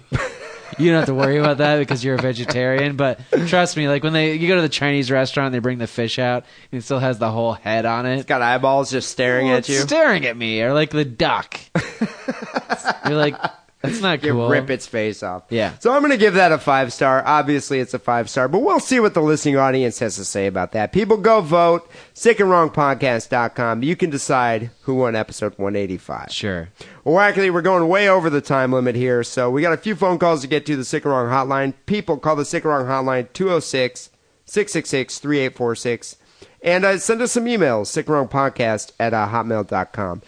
You don't have to worry about that because you're a vegetarian. But trust me, like when they you go to the Chinese restaurant, they bring the fish out and it still has the whole head on it. It's got eyeballs just staring Well, at it's you. staring at me, or like the duck. (laughs) you're like, That's not You cool. rip its face off. Yeah. So I'm going to give that a five star. Obviously, it's a five star, but we'll see what the listening audience has to say about that. People go vote. Sickandwrongpodcast.com. You can decide who won episode 185. Sure. Well, actually, we're going way over the time limit here, so we got a few phone calls to get to the Sick and Wrong hotline. People call the Sick and Wrong hotline 206 666 3846. And uh, send us some emails, sickandwrongpodcast at uh, hotmail.com.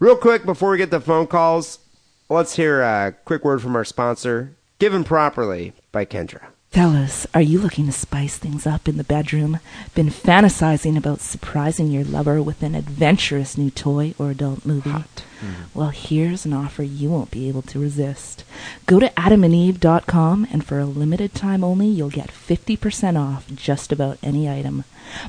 Real quick, before we get the phone calls, let's hear a quick word from our sponsor, Given Properly by Kendra. Fellas, are you looking to spice things up in the bedroom? Been fantasizing about surprising your lover with an adventurous new toy or adult movie? Hot. Mm-hmm. Well, here's an offer you won't be able to resist. Go to adamandeve.com and for a limited time only, you'll get 50% off just about any item.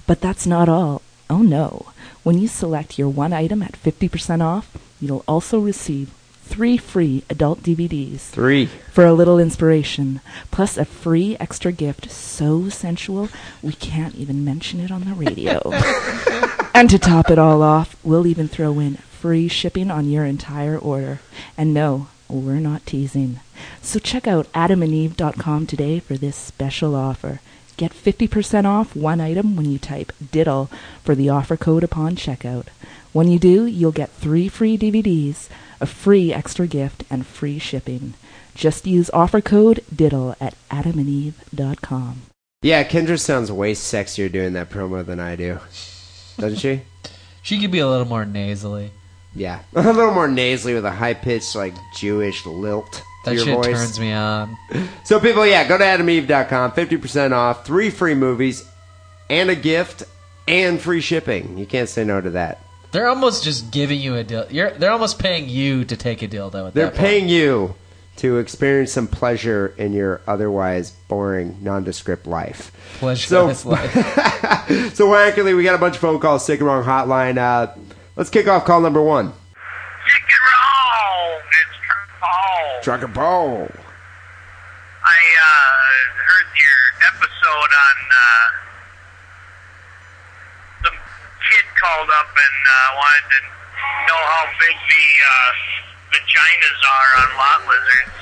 But that's not all. Oh no. When you select your one item at 50% off, you'll also receive three free adult DVDs Three. for a little inspiration, plus a free extra gift so sensual we can't even mention it on the radio. (laughs) and to top it all off, we'll even throw in free shipping on your entire order. And no, we're not teasing. So check out adamandeve.com today for this special offer. Get 50% off one item when you type diddle for the offer code upon checkout. When you do, you'll get three free DVDs, a free extra gift, and free shipping. Just use offer code diddle at adamandeve.com. Yeah, Kendra sounds way sexier doing that promo than I do. Doesn't she? She could be a little more nasally. Yeah. (laughs) A little more nasally with a high pitched, like, Jewish lilt to That your shit voice. turns me on. (laughs) So, people, yeah, go to adameve.com, 50% off, three free movies, and a gift, and free shipping. You can't say no to that. They're almost just giving you a deal. You're, they're almost paying you to take a dildo. At They're that point. paying you to experience some pleasure in your otherwise boring, nondescript life. pleasure. So- (laughs) So, life. So, actually, we got a bunch of phone calls, sick and wrong hotline. Uh, let's kick off call number one. Sick and wrong. It's Paul. Trucker Paul. I uh, heard your episode on uh, some kid called up and uh, wanted to know how big the uh, vaginas are on lot lizards.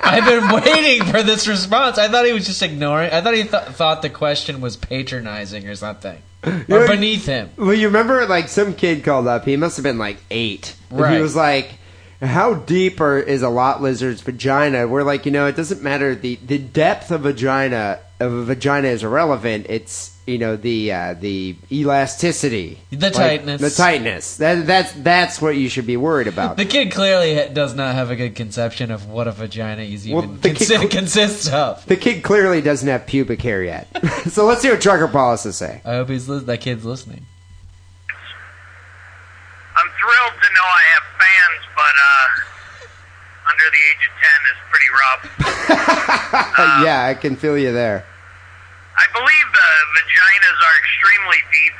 (laughs) I've been waiting for this response. I thought he was just ignoring. I thought he th- thought the question was patronizing or something, (laughs) or Yeah. beneath him. Well, you remember, like, some kid called up. He must have been like eight. And Right. he was like, "How deep are, is a lot lizard's vagina?" We're like, you know, it doesn't matter. the The depth of vagina of a vagina is irrelevant. It's you know the uh, the elasticity, The Like, tightness. the tightness. That that's that's what you should be worried about. The kid clearly does not have a good conception of what a vagina is even Well, the (laughs) kid cl- consists of. the kid clearly doesn't have pubic hair yet. (laughs) so let's see what Trucker Paul has to say. I hope he's li- that kid's listening. I'm thrilled to know I have fans, but uh, under the age of 10 is pretty rough. (laughs) yeah, I can feel you there. I believe the vaginas are extremely deep,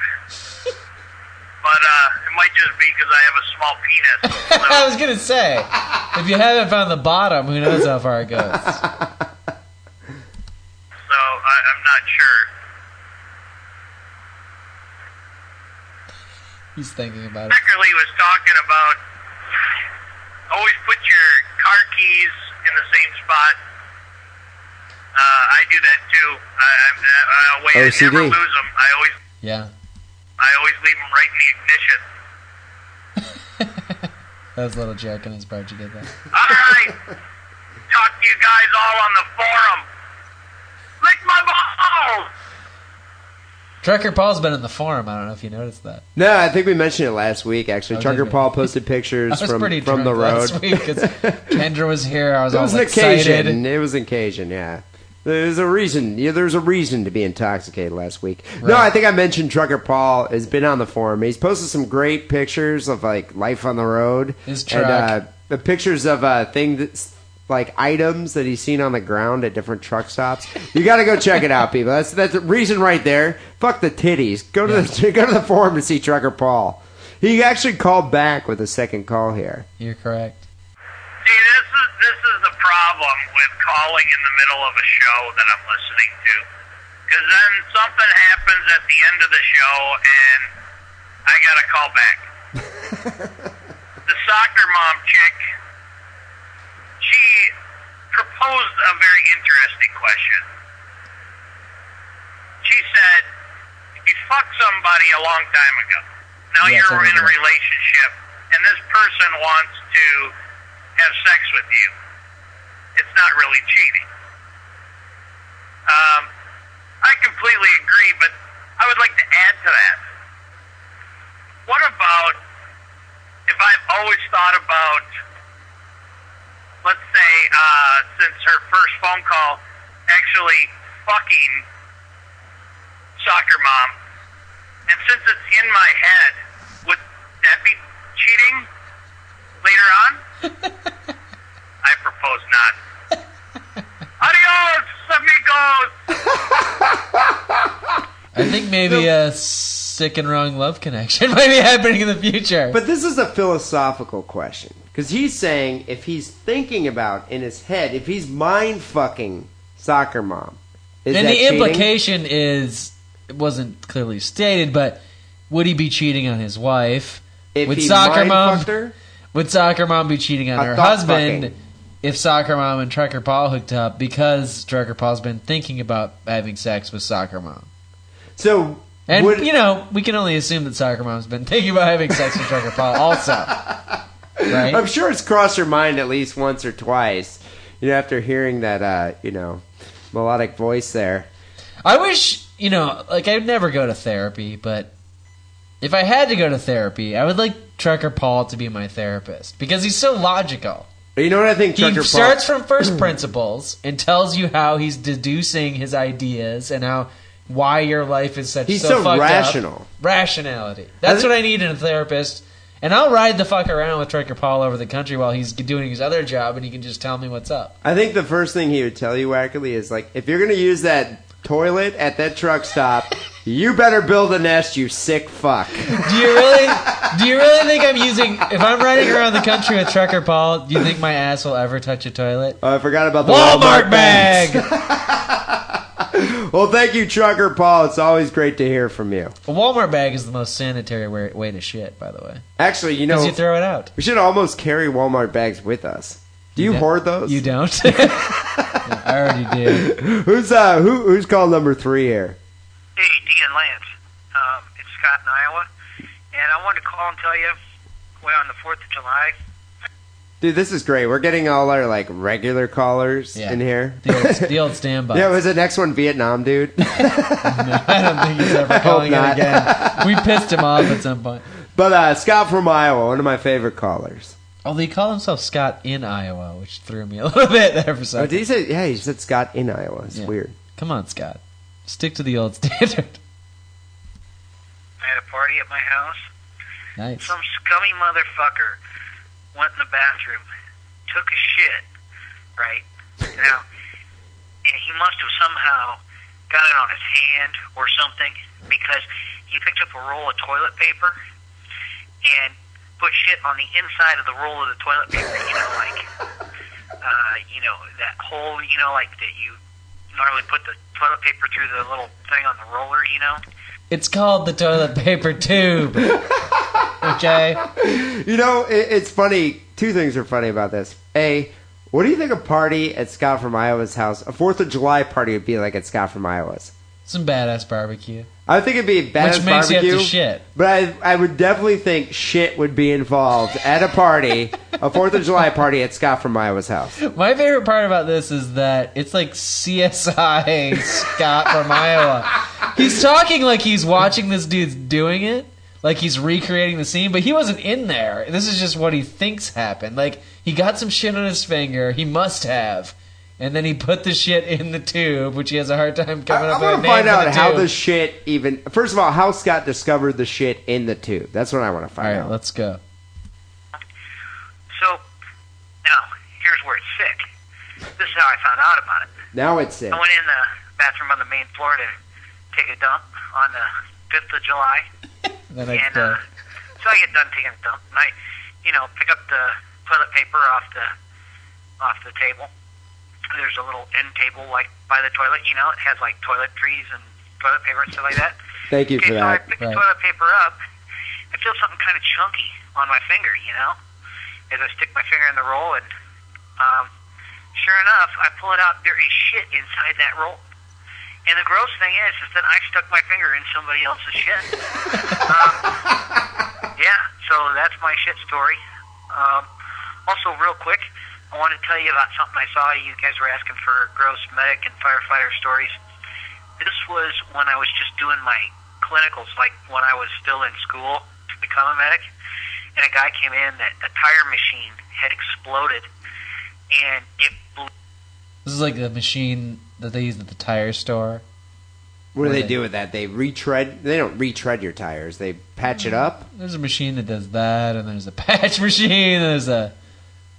but uh, it might just be because I have a small penis. (laughs) I was gonna say, if you haven't found the bottom, who knows how far it goes? (laughs) so I, I'm not sure. He's thinking about it. Wackerly was talking about always put your car keys in the same spot. Uh, I do that too. I, I, I, way I OCD. never lose them. I always, Yeah, I always leave them right in the ignition. (laughs) that was a little joke on his part. You get that? All right, (laughs) talk to you guys all on the forum. Lick my balls. Trucker Paul's been in the forum. I don't know if you noticed that. No, I think we mentioned it last week. Actually, Oh, Trucker? Paul posted pictures (laughs) from from the road. last week (laughs) Kendra was here. I was It all was an excited. occasion. It was an occasion. Yeah, there's a reason. Yeah, there's a reason to be intoxicated last week. No, I think I mentioned Trucker Paul has been on the forum. He's posted some great pictures of like life on the road. His and truck. uh, the pictures of uh, things that's like items that he's seen on the ground at different truck stops. You got to go check it out, people. That's that's the reason right there. Fuck the titties. Go to the (laughs) go to the forum to see Trucker Paul. He actually called back with a second call here. You're correct. See, this is this is the problem with calling in the middle of a show that I'm listening to, because then something happens at the end of the show and I gotta call back. (laughs) the soccer mom chick, she proposed a very interesting question. She said, you fucked somebody a long time ago, now Yes, you're in a relationship, and this person wants to have sex with you, it's not really cheating. Um, I completely agree, but I would like to add to that. What about if I've always thought about, let's say, uh, since her first phone call, actually fucking soccer mom, and since it's in my head, would that be cheating later on? (laughs) I propose not. Adios, amigos. (laughs) I think maybe a sick and wrong love connection (laughs) might be happening in the future. But this is a philosophical question because he's saying if he's thinking about in his head, if he's mind fucking soccer mom, is and the cheating? implication is it wasn't clearly stated, but would he be cheating on his wife? if would he soccer mom would soccer mom be cheating on A her husband fucking. if soccer mom and Trucker Paul hooked up because Trucker Paul's been thinking about having sex with soccer mom? so And would, you know, we can only assume that soccer mom's been thinking about having sex with Trucker Paul (laughs) also. Right? I'm sure it's crossed her mind at least once or twice. You know, after hearing that, uh, you know, melodic voice there. I wish, you know, like I'd never go to therapy, but if I had to go to therapy, I would like Trucker Paul to be my therapist because he's so logical. You know what I think? He Trucker Paul- starts from first (clears throat) principles and tells you how he's deducing his ideas and how why your life is such He's so, so fucked up. rational. Rationality. That's think- what I need in a therapist. And I'll ride the fuck around with Trucker Paul over the country while he's doing his other job, and he can just tell me what's up. I think the first thing he would tell you, Wackerly, is like, if you're going to use that toilet at that truck stop, (laughs) you better build a nest, you sick fuck. Do you really? do you really think I'm using? If I'm riding around the country with Trucker Paul, do you think my ass will ever touch a toilet? Oh, I forgot about the Walmart, Walmart, bag. (laughs) well, thank you, Trucker Paul. It's always great to hear from you. A Walmart bag is the most sanitary way, way to shit, by the way, Actually, you because know, you throw it out. we should almost carry Walmart bags with us. Do you, don't- hoard those? You don't. (laughs) (laughs) I already did. Who's uh who who's call number three here? Hey, Dean Lance. Um, it's Scott in Iowa, and I wanted to call and tell you, well, on the Fourth of July, Dude, this is great. We're getting all our like regular callers Yeah. in here. The old, (laughs) the old standby. yeah, was the next one Vietnam dude? (laughs) I don't think he's ever (laughs) calling in not. again. We pissed him off at some point. but uh Scott from Iowa, one of my favorite callers. Although he called himself Scott in Iowa, which threw me a little bit there for a Oh, second. did he say? Yeah, he said Scott in Iowa. It's Yeah. weird. Come on, Scott. Stick to the old standard. I had a party at my house. Nice. Some scummy motherfucker went in the bathroom, took a shit, right? (laughs) Now, he must have somehow got it on his hand or something because he picked up a roll of toilet paper and put shit on the inside of the roll of the toilet paper. You know, like, (laughs) uh, you know, that hole, you know, like that you normally put the toilet paper through the little thing on the roller, you know? It's called the toilet paper tube. (laughs) okay? (laughs) You know, it, it's funny. Two things are funny about this. A, what do you think a party at Scott from Iowa's house, a Fourth of July party, would be like at Scott from Iowa's? Some badass barbecue. I think it'd be a badass Which makes you barbecue. have to shit. But I, I would definitely think shit would be involved at a party, a Fourth of July party at Scott from Iowa's house. My favorite part about this is that it's like CSI (laughs) Scott from Iowa. He's talking like he's watching this dude's doing it, like he's recreating the scene, but he wasn't in there. This is just what he thinks happened. Like he got some shit on his finger, he must have, and then he put the shit in the tube, which he has a hard time coming I up with. want a to name find out the how tube. the shit even. First of all, how Scott discovered the shit in the tube. That's what I want to find right, out. let's go. So, now, here's where it's sick. This is how I found out about it. Now it's it. I went in the bathroom on the main floor to take a dump on the 5th of July. Then I, And uh, uh, so I get done taking a dump, and I, you know, pick up the toilet paper off the off the table. There's a little end table like by the toilet, you know, it has like toiletries and toilet paper and stuff like that. Thank you okay, for so I pick Right. the toilet paper up. I feel something kind of chunky on my finger, you know, as I stick my finger in the roll, and um, sure enough, I pull it out. There is shit inside that roll. And the gross thing is, is that I stuck my finger in somebody else's shit. um, yeah, so that's my shit story. Um, also, real quick, I want to tell you about something I saw. You guys were asking for gross medic and firefighter stories. This was when I was just doing my clinicals, like when I was still in school to become a medic. And a guy came in that a tire machine had exploded, and it blew This is like the machine that they use at the tire store. What do they they- do with that? They retread. They don't retread your tires. They patch it up. Mm, there's a machine that does that, and there's a (laughs) patch machine. And there's a,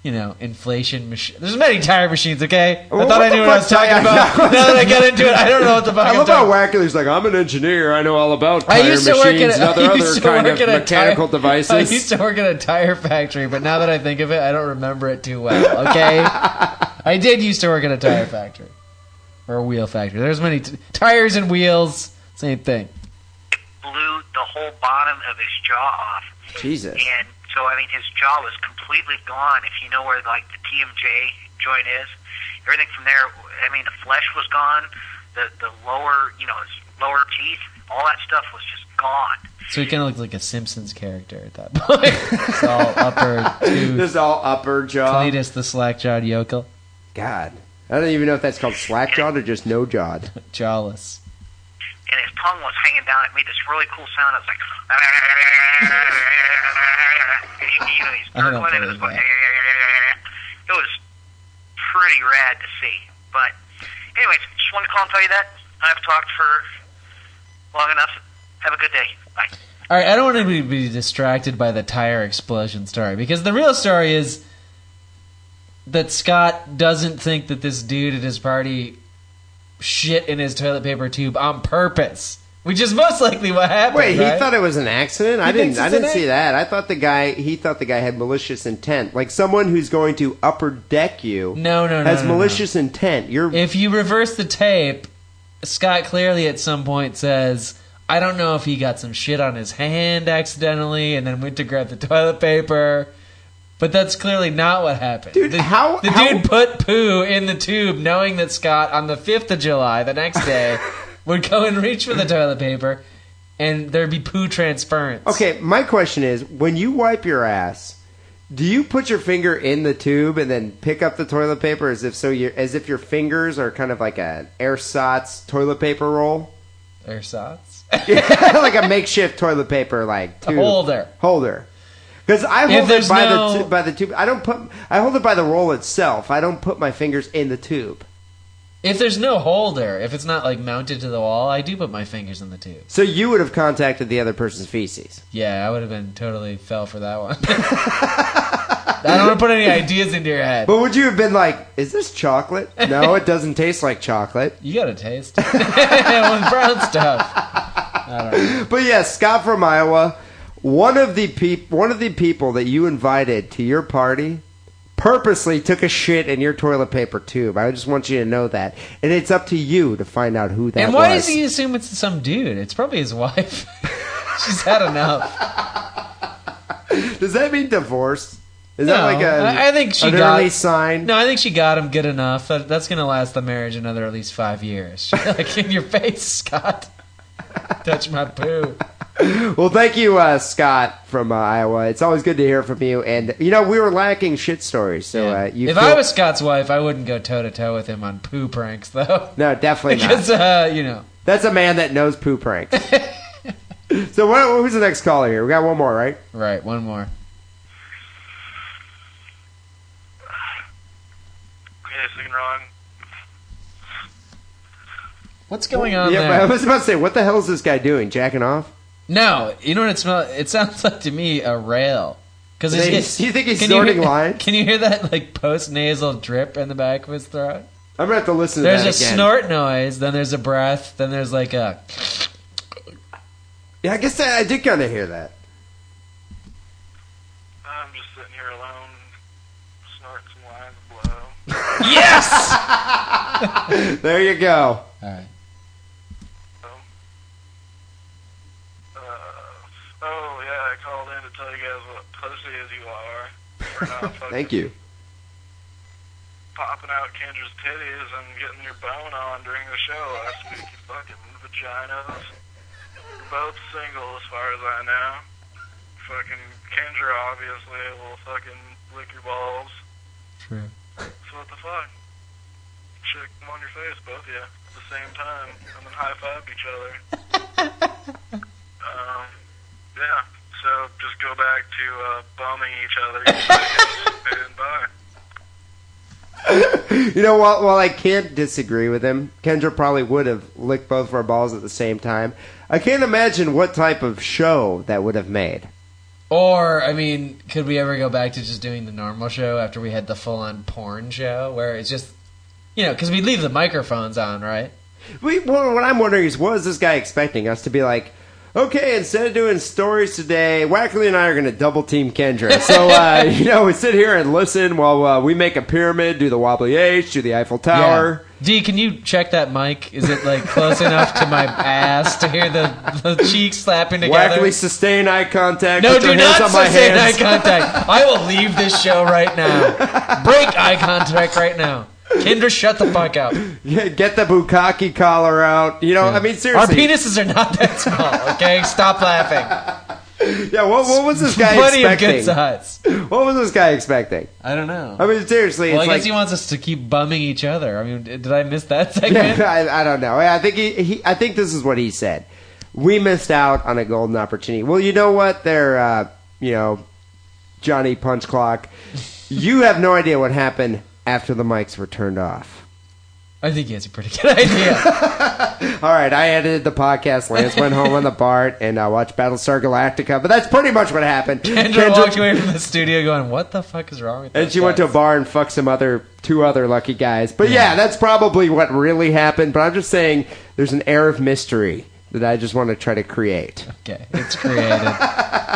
you know, inflation machine. There's many tire machines. Okay, Well, I thought I knew what I was talking about. (laughs) now that I get into it, I don't know what the fuck I I'm love how. Wackerly's like, I'm an engineer. I know all about I tire used to machines work at and a, (laughs) other, I other to kind of mechanical tire, devices. I used to work at a tire factory, but now that I think of it, I don't remember it too well. Okay, I did used to work at a tire factory or a wheel factory. There's many t- tires and wheels, same thing. blew the whole bottom of his jaw off. Jesus. And so, I mean, his jaw was completely gone. If you know where, like, the TMJ joint is, everything from there, I mean, the flesh was gone, the, the lower, you know, his lower teeth, all that stuff was just gone. So he kind of looked like a Simpsons character at that (laughs) point. it's all upper (laughs) tooth. Just all upper jaw. Cletus the slack-jawed yokel, God. I don't even know if that's called slack jawed or just no jawed. (laughs) jawless. And his tongue was hanging down. It made this really cool sound. It was like, (laughs) and he, you know, he's I don't gurgling and it was believe going, (laughs) it was pretty rad to see. But, anyways, just wanted to call and tell you that. I've talked for long enough. Have a good day. Bye. All right, I don't want to be, be distracted by the tire explosion story because the real story is that Scott doesn't think that this dude at his party shit in his toilet paper tube on purpose, which is most likely what happened. Wait, he thought it was an accident? I He thinks didn't I didn't see ac- that. I thought the guy he thought the guy had malicious intent. Like someone who's going to upper deck you No, no, no, has no, no. malicious intent. You're If you reverse the tape, Scott clearly at some point says, I don't know if he got some shit on his hand accidentally and then went to grab the toilet paper. But that's clearly not what happened. Dude, the, how- the how- dude put poo in the tube, knowing that Scott on the fifth of July, the next day, (laughs) would go and reach for the toilet paper, and there'd be poo transference. Okay, my question is, when you wipe your ass, do you put your finger in the tube and then pick up the toilet paper as if so as if your fingers are kind of like an ersatz toilet paper roll? (laughs) Ersatz. like a makeshift toilet paper like A holder. Holder. Because I hold it by no- the by the tube. I don't put. I hold it by the roll itself. I don't put my fingers in the tube. If there's no holder, if it's not like mounted to the wall, I do put my fingers in the tube. So you would have contacted the other person's feces. Yeah, I would have been totally fell for that one. (laughs) I don't want to put any ideas into your head. But would you have been like, "Is this chocolate? (laughs) No, it doesn't taste like chocolate." You got to taste it. (laughs) with brown stuff. I don't know. But yes, Scott from Iowa, one of the peop- one of the people that you invited to your party purposely took a shit in your toilet paper tube. I just want you to know that. And it's up to you to find out who that And why was. does he assume it's some dude? It's probably his wife. (laughs) She's had enough. Does that mean divorce? Is that No, like a I- think she got- early sign? No, I think she got him good enough. That, that's going to last the marriage another at least five years. (laughs) Like, in your face, Scott. Touch my poo. Well, thank you, uh, Scott from uh, Iowa. It's always good to hear from you. And you know, we were lacking shit stories, so Yeah. uh, you. if feel- I was Scott's wife, I wouldn't go toe to toe with him on poo pranks, though. no, definitely not. Because, uh, you know. That's a man that knows poo pranks. (laughs) so, what, who's the next caller here? We got one more, right? Right, one more. Yeah, second wrong. What's going on yeah, there? I was about to say, what the hell is this guy doing? Jacking off? No, you know what it smells? It sounds (laughs) like to me a rail. Because Do you think he's can snorting you hear. Can you hear that like post nasal drip in the back of his throat? I'm gonna have to listen to There's that a again. snort noise, then there's a breath, then there's like a. Yeah, I guess I, I did kind of hear that. I'm just sitting here alone, snorting some lines of blow. (laughs) Yes. (laughs) There you go. All right. Uh, oh yeah, I called in to tell you guys what pussy as you are. For not fucking (laughs) Thank you. Popping popping out Kendra's titties and getting your bone on during the show last week. You fucking vaginas. You're both single as far as I know. Fucking Kendra obviously will fucking lick your balls. True. So what the fuck? Shit, come on your face, both of you, at the same time, and then high five each other. (laughs) um, yeah. So just go back to uh, bumming each other, and (laughs) bye. You know, while, while I can't disagree with him, Kendra probably would have licked both of our balls at the same time. I can't imagine what type of show that would have made. Or, I mean, could we ever go back to just doing the normal show after we had the full on porn show where it's just, you know, because we leave the microphones on, right? We, well, what I'm wondering is, what is this guy expecting us to be like? Okay, instead of doing stories today, Wackerly and I are going to double team Kendra. So, uh, (laughs) you know, we sit here and listen while uh, we make a pyramid, do the wobbly H, do the Eiffel Tower. Yeah. D, can you check that mic? Is it like close enough to my ass to hear the, the cheeks slapping together? Wackerly sustain eye contact. no, do not sustain eye contact. I will leave this show right now. Break eye contact right now. Kendra, shut the fuck up. Yeah, Get the bukkake collar out. You know, I mean, seriously. Our penises are not that small, okay? Stop laughing. (laughs) Yeah, what, what was this guy Plenty of expecting? good size. What was this guy expecting? I don't know. I mean, seriously, well, I guess like he wants us to keep bumming each other. I mean, did I miss that (laughs) segment? Yeah, I, I don't know. I think he, he, I think this is what he said. We missed out on a golden opportunity. Well, you know what? They're, uh, you know, Johnny Punch Clock. You have no idea what happened after the mics were turned off. I think he has a pretty good (laughs) idea. (laughs) All right, I edited the podcast. Lance went home on the BART and uh, watched Battlestar Galactica. But that's pretty much what happened. Kendra, Kendra- walked away from the studio going, "What the fuck is wrong with?" This? And she went to a bar and fucked some other two other lucky guys. But yeah, that's probably what really happened. But I'm just saying, there's an air of mystery that I just want to try to create. Okay, it's created. (laughs)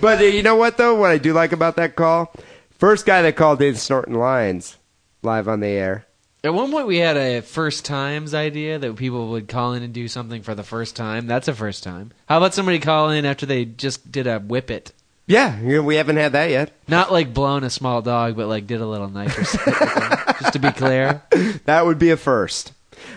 But uh, you know what though? What I do like about that call, first guy that called in snorting lines live on the air. At one point, we had a first times idea that people would call in and do something for the first time. That's a first time. How about somebody call in after they just did a whip it? Yeah, we haven't had that yet. Not like blown a small dog, but like did a little nitrous. (laughs) just to be clear. That would be a first.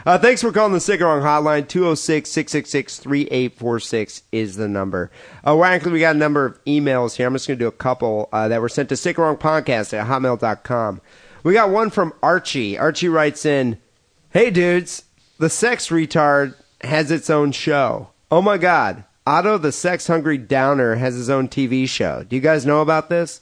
Uh, thanks for calling the Sick and hotline. 206 666 3846 is the number. Uh, well, actually, we got a number of emails here. I'm just going to do a couple uh, that were sent to sick and wrong podcast at hotmail.com. We got one from Archie. Archie writes in Hey, dudes, the sex retard has its own show. Oh my God. Otto the sex hungry downer has his own TV show. Do you guys know about this?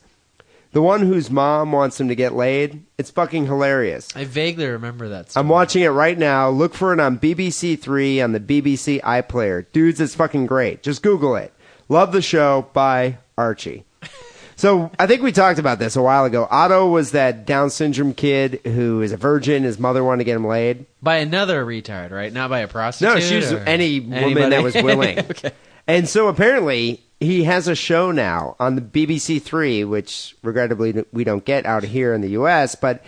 The one whose mom wants him to get laid? It's fucking hilarious. I vaguely remember that. Story. I'm watching it right now. Look for it on BBC Three on the BBC iPlayer. Dudes, it's fucking great. Just Google it. Love the show. By Archie. (laughs) So I think we talked about this a while ago. Otto was that Down syndrome kid who is a virgin. His mother wanted to get him laid. by another retard, right? Not by a prostitute. No, she was any woman anybody? that was willing. (laughs) okay. And so apparently he has a show now on the BBC Three, which regrettably we don't get out here in the U.S. But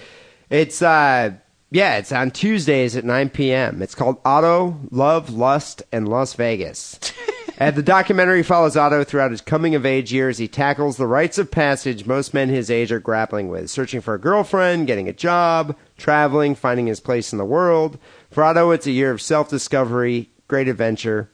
it's uh, yeah, it's on Tuesdays at 9 p.m. It's called Otto Love, Lust, and Las Vegas. (laughs) and the documentary follows Otto throughout his coming of age years. He tackles the rites of passage most men his age are grappling with: searching for a girlfriend, getting a job, traveling, finding his place in the world. For Otto, it's a year of self-discovery, great adventure,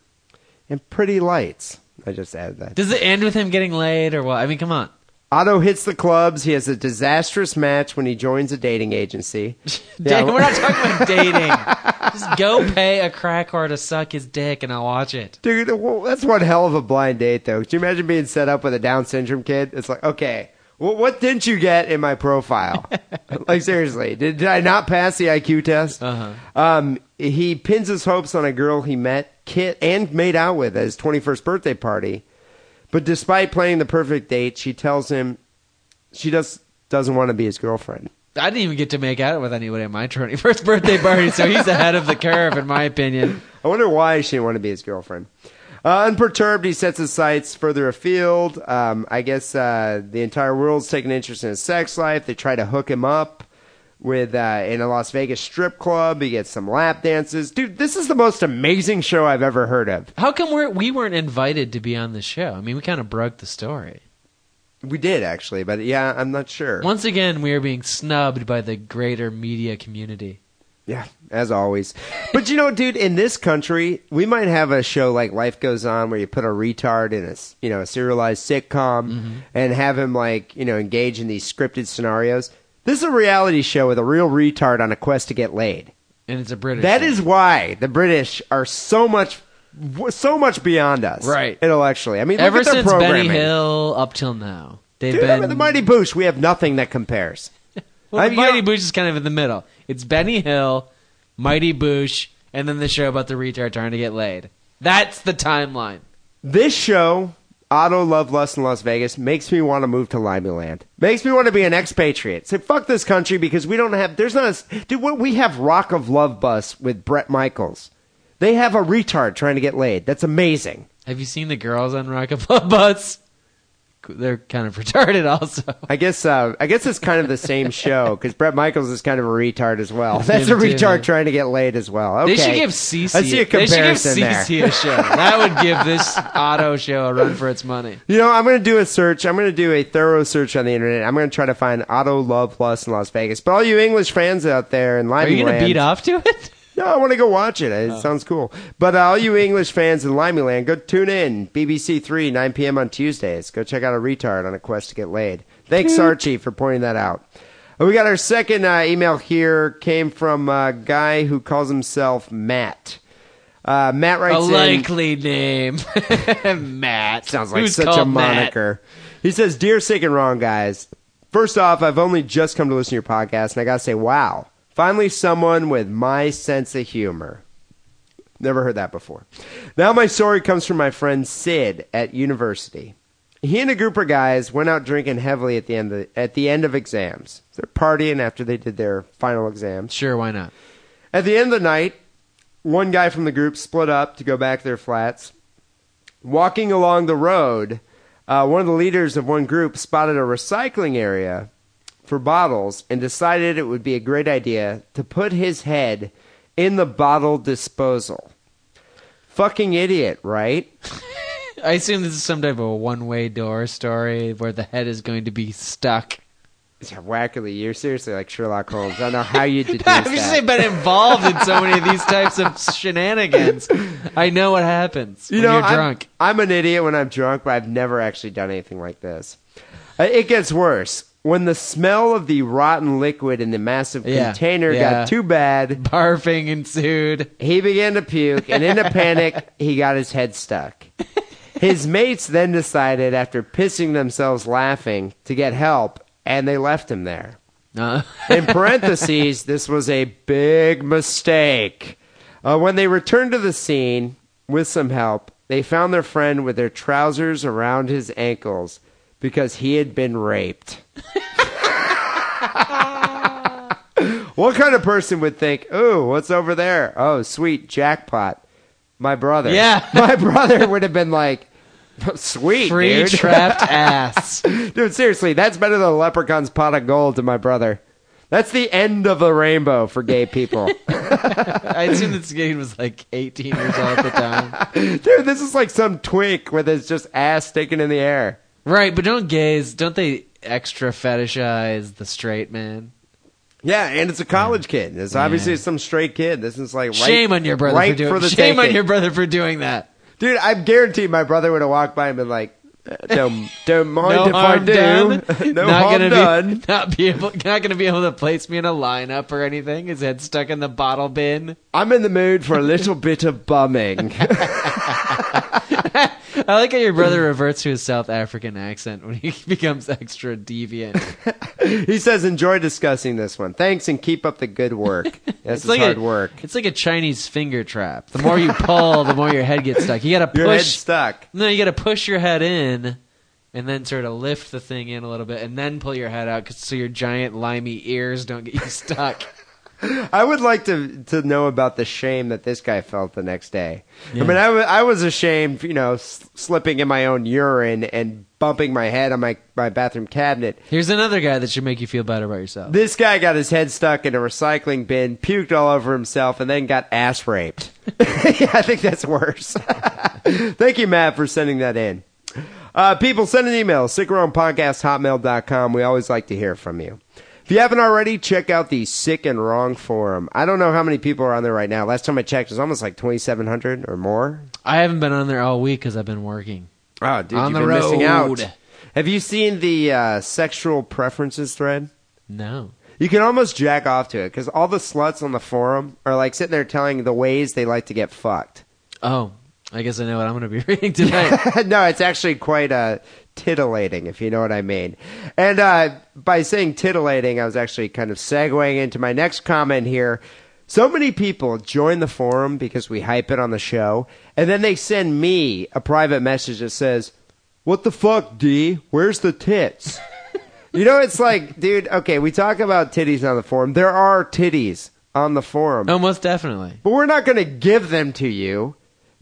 and pretty lights. I just added that. Does it end with him getting laid or what? I mean, come on. Otto hits the clubs. He has a disastrous match when he joins a dating agency. (laughs) Yeah, we're not (laughs) talking about dating. Just go pay a crack whore to suck his dick, and I'll watch it. Dude, well, that's one hell of a blind date, though. Could you imagine being set up with a Down syndrome kid? It's like, okay, well, what didn't you get in my profile? (laughs) like, seriously, did, did I not pass the IQ test? Uh-huh. Um, he pins his hopes on a girl he met, kit, and made out with at his 21st birthday party. But despite playing the perfect date, she tells him she just doesn't want to be his girlfriend. I didn't even get to make out with anybody at my 21st birthday party, so he's ahead of the curve, in my opinion. I wonder why she didn't want to be his girlfriend. Uh, unperturbed, he sets his sights further afield. Um, I guess uh, the entire world's taking interest in his sex life. They try to hook him up with uh, in a Las Vegas strip club. He gets some lap dances. Dude, this is the most amazing show I've ever heard of. How come we're, we weren't invited to be on the show? I mean, we kind of broke the story. We did actually, but yeah, I'm not sure. Once again, we are being snubbed by the greater media community. Yeah, as always. But you know, dude, in this country, we might have a show like Life Goes On where you put a retard in a, you know a serialized sitcom Mm-hmm. and have him like you know engage in these scripted scenarios. This is a reality show with a real retard on a quest to get laid. And it's a British. That show. is why the British are so much so much beyond us, Right. Intellectually, I mean, ever look at their since. Benny Hill up till now. They've Dude, been the Mighty Boosh. We have nothing that compares. (laughs) Well, I- the Mighty Boosh is kind of in the middle. It's Benny Hill, Mighty Boosh, and then the show about the retard trying to get laid. That's the timeline. This show, Otto Love Lust in Las Vegas, makes me want to move to Limey Land. Makes me want to be an expatriate. Say fuck this country because we don't have. There's not a dude. What we have Rock of Love bus with Bret Michaels. They have a retard trying to get laid. That's amazing. Have you seen the girls on Rock of Love Bus? They're kind of (laughs) retarded, also. I guess. Uh, I guess it's kind of the same show because Bret Michaels is kind of a retard as well. That's a Him too. retard trying to get laid as well. Okay. They should give CC. I see a they should give comparison there. CC a show. That would give this (laughs) Otto show a run for its money. You know, I'm going to do a search. I'm going to do a thorough search on the internet. I'm going to try to find Otto Love Plus in Las Vegas. But all you English fans out there in Are Limey you going to beat off to it? No, I want to go watch it. Oh. It sounds cool. But uh, all you English fans in Limey Land, go tune in. BBC Three, 9 p.m. on Tuesdays. Go check out a retard on a quest to get laid. Thanks, Archie, for pointing that out. Uh, We got our second uh, email here. Came from a guy who calls himself Matt. Uh, Matt A writes in. likely name. (laughs) Matt. Sounds like Who's such a called Matt? moniker. He says, Dear Sick and Wrong guys, first off, I've only just come to listen to your podcast, and I gotta say, wow, finally someone with my sense of humor. Never heard that before. Now my story comes from my friend Sid at university. He and a group of guys went out drinking heavily at the end of, at the end of exams. They're partying after they did their final exams. Sure, why not? At the end of the night, one guy from the group split up to go back to their flats. Walking along the road, uh, one of the leaders of one group spotted a recycling area for bottles and decided it would be a great idea to put his head in the bottle disposal. Fucking idiot, right? (laughs) I assume this is some type of a one-way door story where the head is going to be stuck. Yeah, Wackerly, you're seriously like Sherlock Holmes. I don't know how you (laughs) deduce I've just that. been involved in so many of these types of (laughs) shenanigans. I know what happens You when know, you're I'm- drunk. I'm, an idiot when I'm drunk, but I've never actually done anything like this. Uh, it gets worse. When the smell of the rotten liquid in the massive Yeah, container yeah. got too bad, (laughs) Barfing ensued. he began to puke, and in a panic, he got his head stuck. His mates then decided, after pissing themselves laughing, to get help, and they left him there. Uh, In parentheses, this was a big mistake. Uh, when they returned to the scene with some help, they found their friend with their trousers around his ankles because he had been raped. (laughs) what kind of person would think, "Oh, what's over there? Oh, sweet jackpot." My brother. Yeah. (laughs) My brother would have been like, "Sweet, free dude." trapped (laughs) ass. Dude, seriously, that's better than Leprechaun's pot of gold to my brother. That's the end of the rainbow for gay people. I assume this kid was like 18 years old at the time. Dude, this is like some twink with his just ass sticking in the air. Right, but don't gays, don't they extra fetishize the straight man? Yeah, and it's a college kid. It's obviously some straight kid. This is like right, shame on your brother right for doing for the (laughs) Shame on taking. your brother for doing that. Dude, I guarantee my brother would have walked by and been like, "Uh, "Don't, (laughs) don't mind no if I harm do. done. (laughs) no not harm gonna done." Be, not be able, not gonna be able to place me in a lineup or anything. His head stuck in the bottle bin. I'm in the mood for a little bit of bumming. I like how your brother reverts to his South African accent when he (laughs) becomes extra deviant. (laughs) he says, "Enjoy discussing this one. Thanks and keep up the good work. (laughs) This is like hard a, work. It's like a Chinese finger trap. The more you pull, the more your head gets stuck. You gotta push Your push. stuck." No, you gotta push your head in, and then sort of lift the thing in a little bit, and then pull your head out, 'cause- so your giant limey ears don't get you stuck. I would like to to know about the shame that this guy felt the next day. I mean, I wa- I was ashamed, you know, s- slipping in my own urine and bumping my head on my, my bathroom cabinet. Here's another guy that should make you feel better about yourself. This guy got his head stuck in a recycling bin, puked all over himself, and then got ass raped. (laughs) (laughs) yeah, I think that's worse. (laughs) Thank you, Matt, for sending that in. Uh, people, send an email, sickandwrongpodcasthotmail.com. We always like to hear from you. If you haven't already, check out the Sick and Wrong forum. I don't know how many people are on there right now. Last time I checked, it was almost like 2,700 or more. I haven't been on there all week because I've been working. Oh, dude, On you've the been missing out. Have you seen the uh, sexual preferences thread? No. You can almost jack off to it because all the sluts on the forum are like sitting there telling the ways they like to get fucked. Oh, I guess I know what I'm going to be (laughs) reading tonight. (laughs) no, it's actually quite uh, titillating, if you know what I mean. And uh, by saying titillating, I was actually kind of segueing into my next comment here. So many people join the forum because we hype it on the show, and then they send me a private message that says, What the fuck, D? Where's the tits? (laughs) you know, it's like, dude, okay, we talk about titties on the forum. There are titties on the forum. oh, most definitely. But we're not going to give them to you,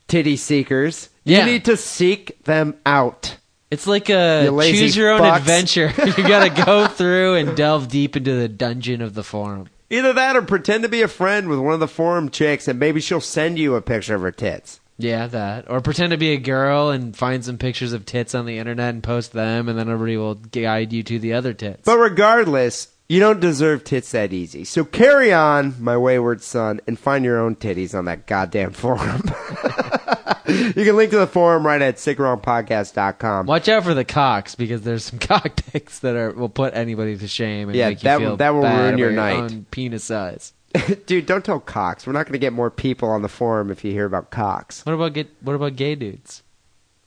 titty seekers. You Yeah. need to seek them out. It's like a You lazy choose your own fucks. adventure. (laughs) you got to go through and delve deep into the dungeon of the forum. Either that or pretend to be a friend with one of the forum chicks and maybe she'll send you a picture of her tits. Yeah, that. Or pretend to be a girl and find some pictures of tits on the internet and post them, and then everybody will guide you to the other tits. But regardless, you don't deserve tits that easy. So carry on, my wayward son, and find your own titties on that goddamn forum. (laughs) you can link to the forum right at sickandwrongpodcast.com. Watch out for the cocks because there's some (laughs) cock that are will put anybody to shame and Yeah, make you that- feel that will bad ruin your about night. own penis size. (laughs) Dude, don't tell Cox. We're not going to get more people on the forum if you hear about Cox. What about get what about gay dudes?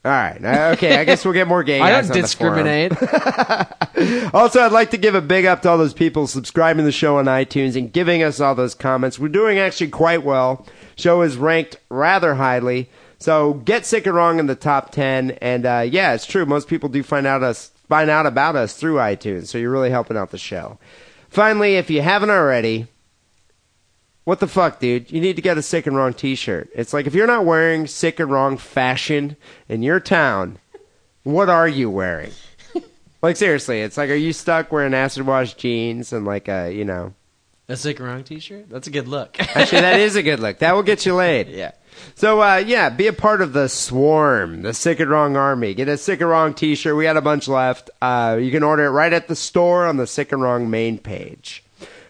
All right. Uh, Okay. I guess we'll get more gay (laughs) I don't on the forum. discriminate. Also, I'd like to give a big up to all those people subscribing to the show on iTunes and giving us all those comments. We're doing actually quite well. Show is ranked rather highly. So get sick and wrong in the top ten. And uh, yeah, it's true. Most people do find out us find out about us through iTunes. So you're really helping out the show. Finally, if you haven't already, what the fuck, dude? You need to get a sick and wrong T-shirt. It's like if you're not wearing sick and wrong fashion in your town, what are you wearing? (laughs) Like seriously, it's like, are you stuck wearing acid wash jeans and like a, you know? a sick and wrong T-shirt. That's a good look. Actually, that is a good look. That will get you laid. (laughs) yeah. So, uh, yeah, be a part of the swarm, the Sick and Wrong Army. Get a Sick and Wrong T-shirt. We got a bunch left. Uh, you can order it right at the store on the Sick and Wrong main page.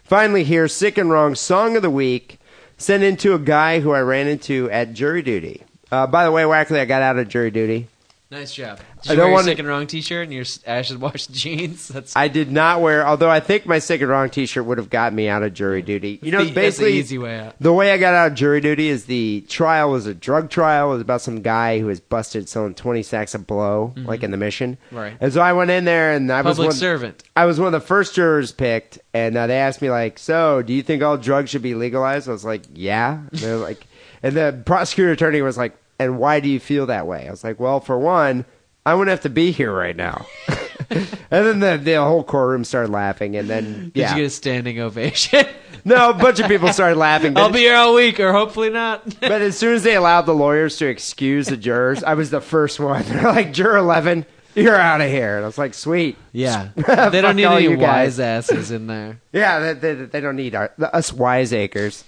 Finally, here, Sick and Wrong Song of the Week, sent in to a guy who I ran into at jury duty. Uh, by the way, Wackerly, I got out of jury duty. Nice job. I Did you don't wear your wanna- sick and wrong T-shirt and your s- acid wash (laughs) jeans? That's I did not wear, although I think my Sick and Wrong T-shirt would have got me out of jury duty. You know, the- basically, easy way out. The way I got out of jury duty is the trial was a drug trial. It was about some guy who was busted selling 20 sacks of blow, like in the mission. Mm-hmm. Right. And so I went in there and I was Public one, servant. I was one of the first jurors picked, and uh, they asked me like, "So, do you think all drugs should be legalized?" I was like, "Yeah." And they're like, and the prosecutor attorney was like, "And why do you feel that way?" I was like, "Well, for one, I wouldn't have to be here right now." (laughs) and then the, the whole courtroom started laughing, and then Did yeah, you get a standing ovation? (laughs) no, a bunch of people started laughing. I'll be here all week, or hopefully not. (laughs) but as soon as they allowed the lawyers to excuse the jurors, I was the first one. They're like, juror 11, you're out of here. And I was like, sweet. yeah, they don't need any guys. wise asses in there. Yeah, they, they, they don't need our, us wiseacres.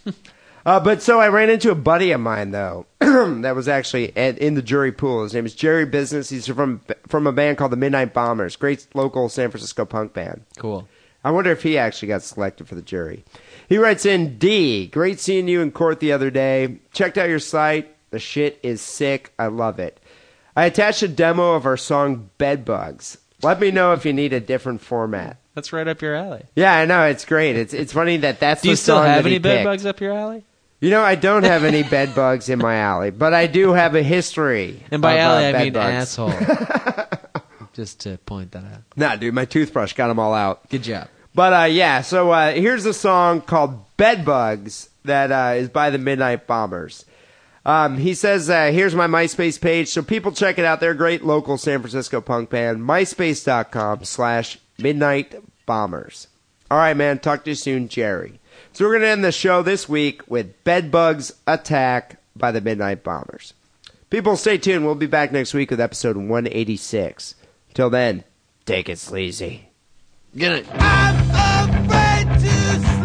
Uh, but so I ran into a buddy of mine, though, (clears throat) that was actually at, in the jury pool. His name is Jerry Business. He's from, from a band called the Midnight Bombers, great local San Francisco punk band. Cool. I wonder if he actually got selected for the jury. He writes in D. Great seeing you in court the other day. Checked out your site. The shit is sick. I love it. I attached a demo of our song Bedbugs. Let me know if you need a different format. That's right up your alley. Yeah, I know it's great. It's it's funny that that's the song. Do you still have any bed picked. bugs up your alley? You know, I don't have any bed bugs in my alley, but I do have a history. And by of, uh, alley, I mean bugs. asshole. (laughs) Just to point that out. Nah, dude, my toothbrush got them all out. Good job. But uh, yeah, so uh, here's a song called Bedbugs that uh, is by the Midnight Bombers. Um, he says, uh, here's my MySpace page, so people check it out. They're a great local San Francisco punk band. MySpace.com slash Midnight Bombers. All right, man. Talk to you soon, Jerry. So we're going to end the show this week with Bedbugs Attack by the Midnight Bombers. People, stay tuned. We'll be back next week with episode 186. Till then, take it sleazy. Get it. I'm afraid to